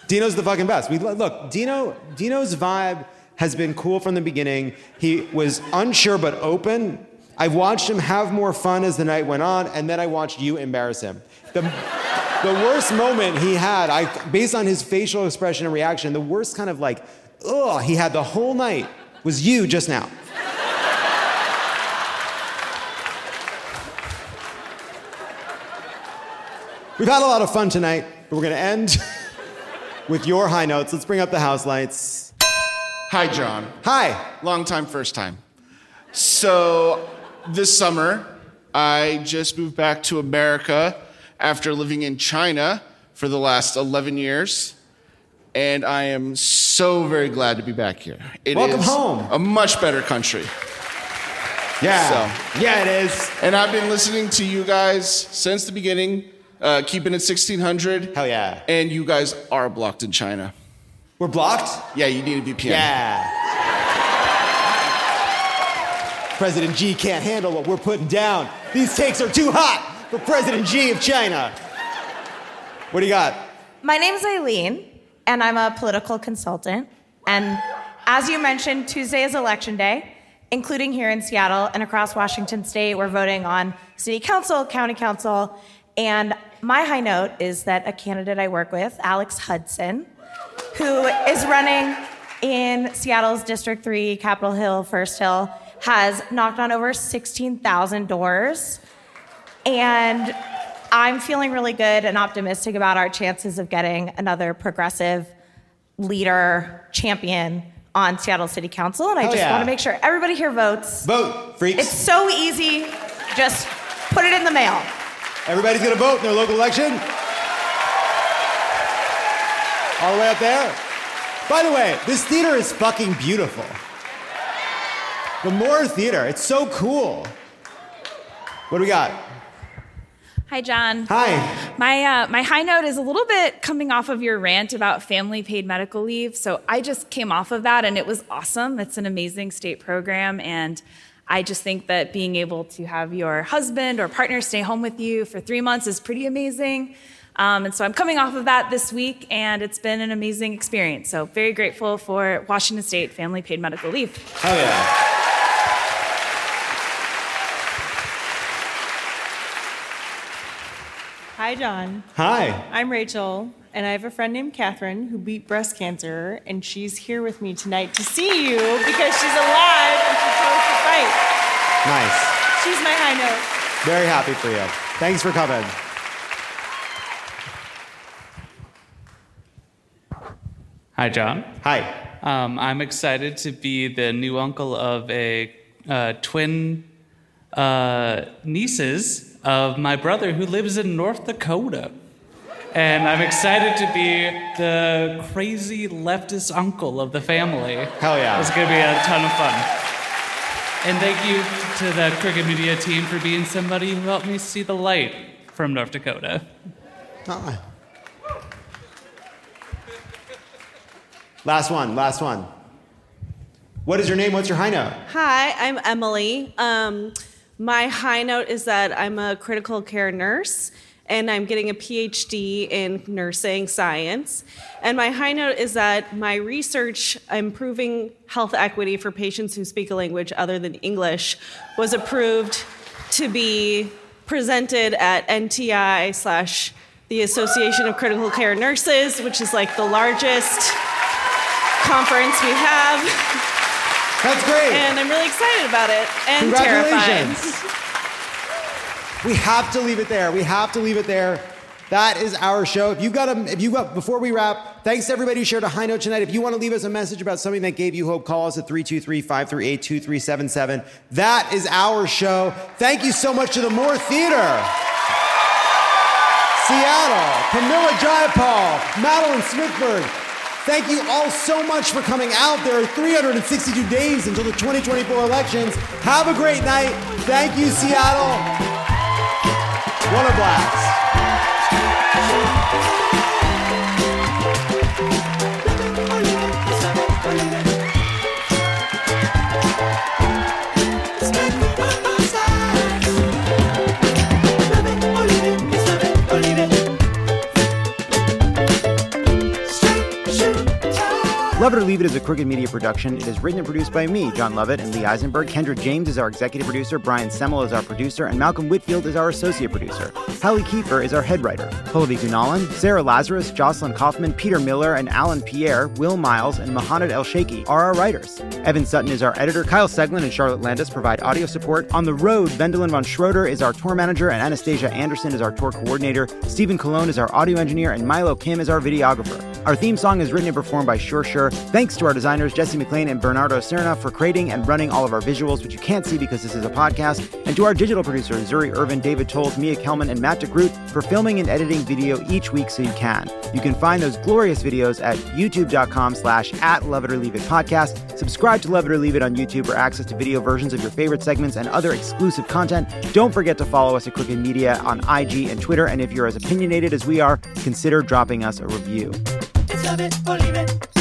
Dino's the fucking best. We look, Dino Dino's vibe has been cool from the beginning. He was unsure but open. I've watched him have more fun as the night went on, and then I watched you embarrass him. The, the worst moment he had, I based on his facial expression and reaction, the worst kind of like, ugh, he had the whole night was you just now. We've had a lot of fun tonight, but we're gonna end with your high notes. Let's bring up the house lights. Hi, John. Hi. Long time, first time. So, this summer, I just moved back to America after living in China for the last 11 years. And I am so very glad to be back here. It Welcome is home. A much better country. Yeah. So, yeah, it is. And I've been listening to you guys since the beginning, uh, keeping it 1600. Hell yeah. And you guys are blocked in China. We're blocked? Yeah, you need a VPN. Yeah. President Xi can't handle what we're putting down. These takes are too hot for President Xi of China. What do you got? My name's Eileen, and I'm a political consultant. And as you mentioned, Tuesday is election day, including here in Seattle and across Washington state. We're voting on city council, county council, and my high note is that a candidate I work with, Alex Hudson, who is running in Seattle's District 3, Capitol Hill, First Hill, has knocked on over 16,000 doors. And I'm feeling really good and optimistic about our chances of getting another progressive leader champion on Seattle City Council. And I Hell just yeah. want to make sure everybody here votes. Vote, freaks. It's so easy. Just put it in the mail. Everybody's gonna vote in their local election? All the way up there? By the way, this theater is fucking beautiful. The Moore Theater, it's so cool. What do we got? Hi, John. Hi. My uh, my high note is a little bit coming off of your rant about family paid medical leave. So I just came off of that, and it was awesome. It's an amazing state program, and I just think that being able to have your husband or partner stay home with you for three months is pretty amazing. Um, and so I'm coming off of that this week, and it's been an amazing experience. So very grateful for Washington State family paid medical leave. Hell yeah. Hi, John. Hi. I'm Rachel, and I have a friend named Catherine who beat breast cancer, and she's here with me tonight to see you because she's alive and she chose to fight. Nice. She's my high note. Very happy for you. Thanks for coming. Hi, John. Hi. Um, I'm excited to be the new uncle of a uh, twin uh, nieces of my brother who lives in North Dakota. And I'm excited to be the crazy leftist uncle of the family. Hell yeah. It's going to be a ton of fun. And thank you to the Crooked Media team for being somebody who helped me see the light from North Dakota. Ah. Last one, last one. What is your name? What's your high note? Hi, I'm Emily. Um, my high note is that I'm a critical care nurse, and I'm getting a PhD in nursing science. And my high note is that my research improving health equity for patients who speak a language other than English was approved to be presented at NTI slash the Association of Critical Care Nurses, which is like the largest conference we have. That's great. And I'm really excited about it and terrified. Congratulations. We have to leave it there. We have to leave it there. That is our show. If you've got a, if you got, before we wrap, thanks to everybody who shared a high note tonight. If you want to leave us a message about something that gave you hope, call us at 323-538-2377. That is our show. Thank you so much to the Moore Theater. Seattle, Pramila Jayapal, Madeleine Smithberg. Thank you all so much for coming out. There are 362 days until the 2024 elections. Have a great night. Thank you, Seattle. What a blast. Love It or Leave It is a Crooked Media production. It is written and produced by me, Jon Lovett, and Lee Eisenberg. Kendra James is our executive producer, Brian Semmel is our producer, and Malcolm Whitfield is our associate producer. Hallie Kiefer is our head writer. Pallavi Gunalan, Sarah Lazarus, Jocelyn Kaufman, Peter Miller, and Alan Pierre, Will Miles, and Mohamed El Sheikhi are our writers. Evan Sutton is our editor. Kyle Seglin and Charlotte Landis provide audio support. On the road, Vendelin von Schroeder is our tour manager, and Anastasia Anderson is our tour coordinator. Stephen Colon is our audio engineer, and Milo Kim is our videographer. Our theme song is written and performed by Sure Sure. Thanks to our designers, Jesse McLean and Bernardo Serna, for creating and running all of our visuals, which you can't see because this is a podcast. And to our digital producers, Zuri Irvin, David Tolles, Mia Kelman, and Matt DeGroot for filming and editing video each week so you can. You can find those glorious videos at youtube.com slash at Love It or Leave It podcast. Subscribe to Love It or Leave It on YouTube for access to video versions of your favorite segments and other exclusive content. Don't forget to follow us at Crooked Media on IG and Twitter. And if you're as opinionated as we are, consider dropping us a review. It's love it or leave it.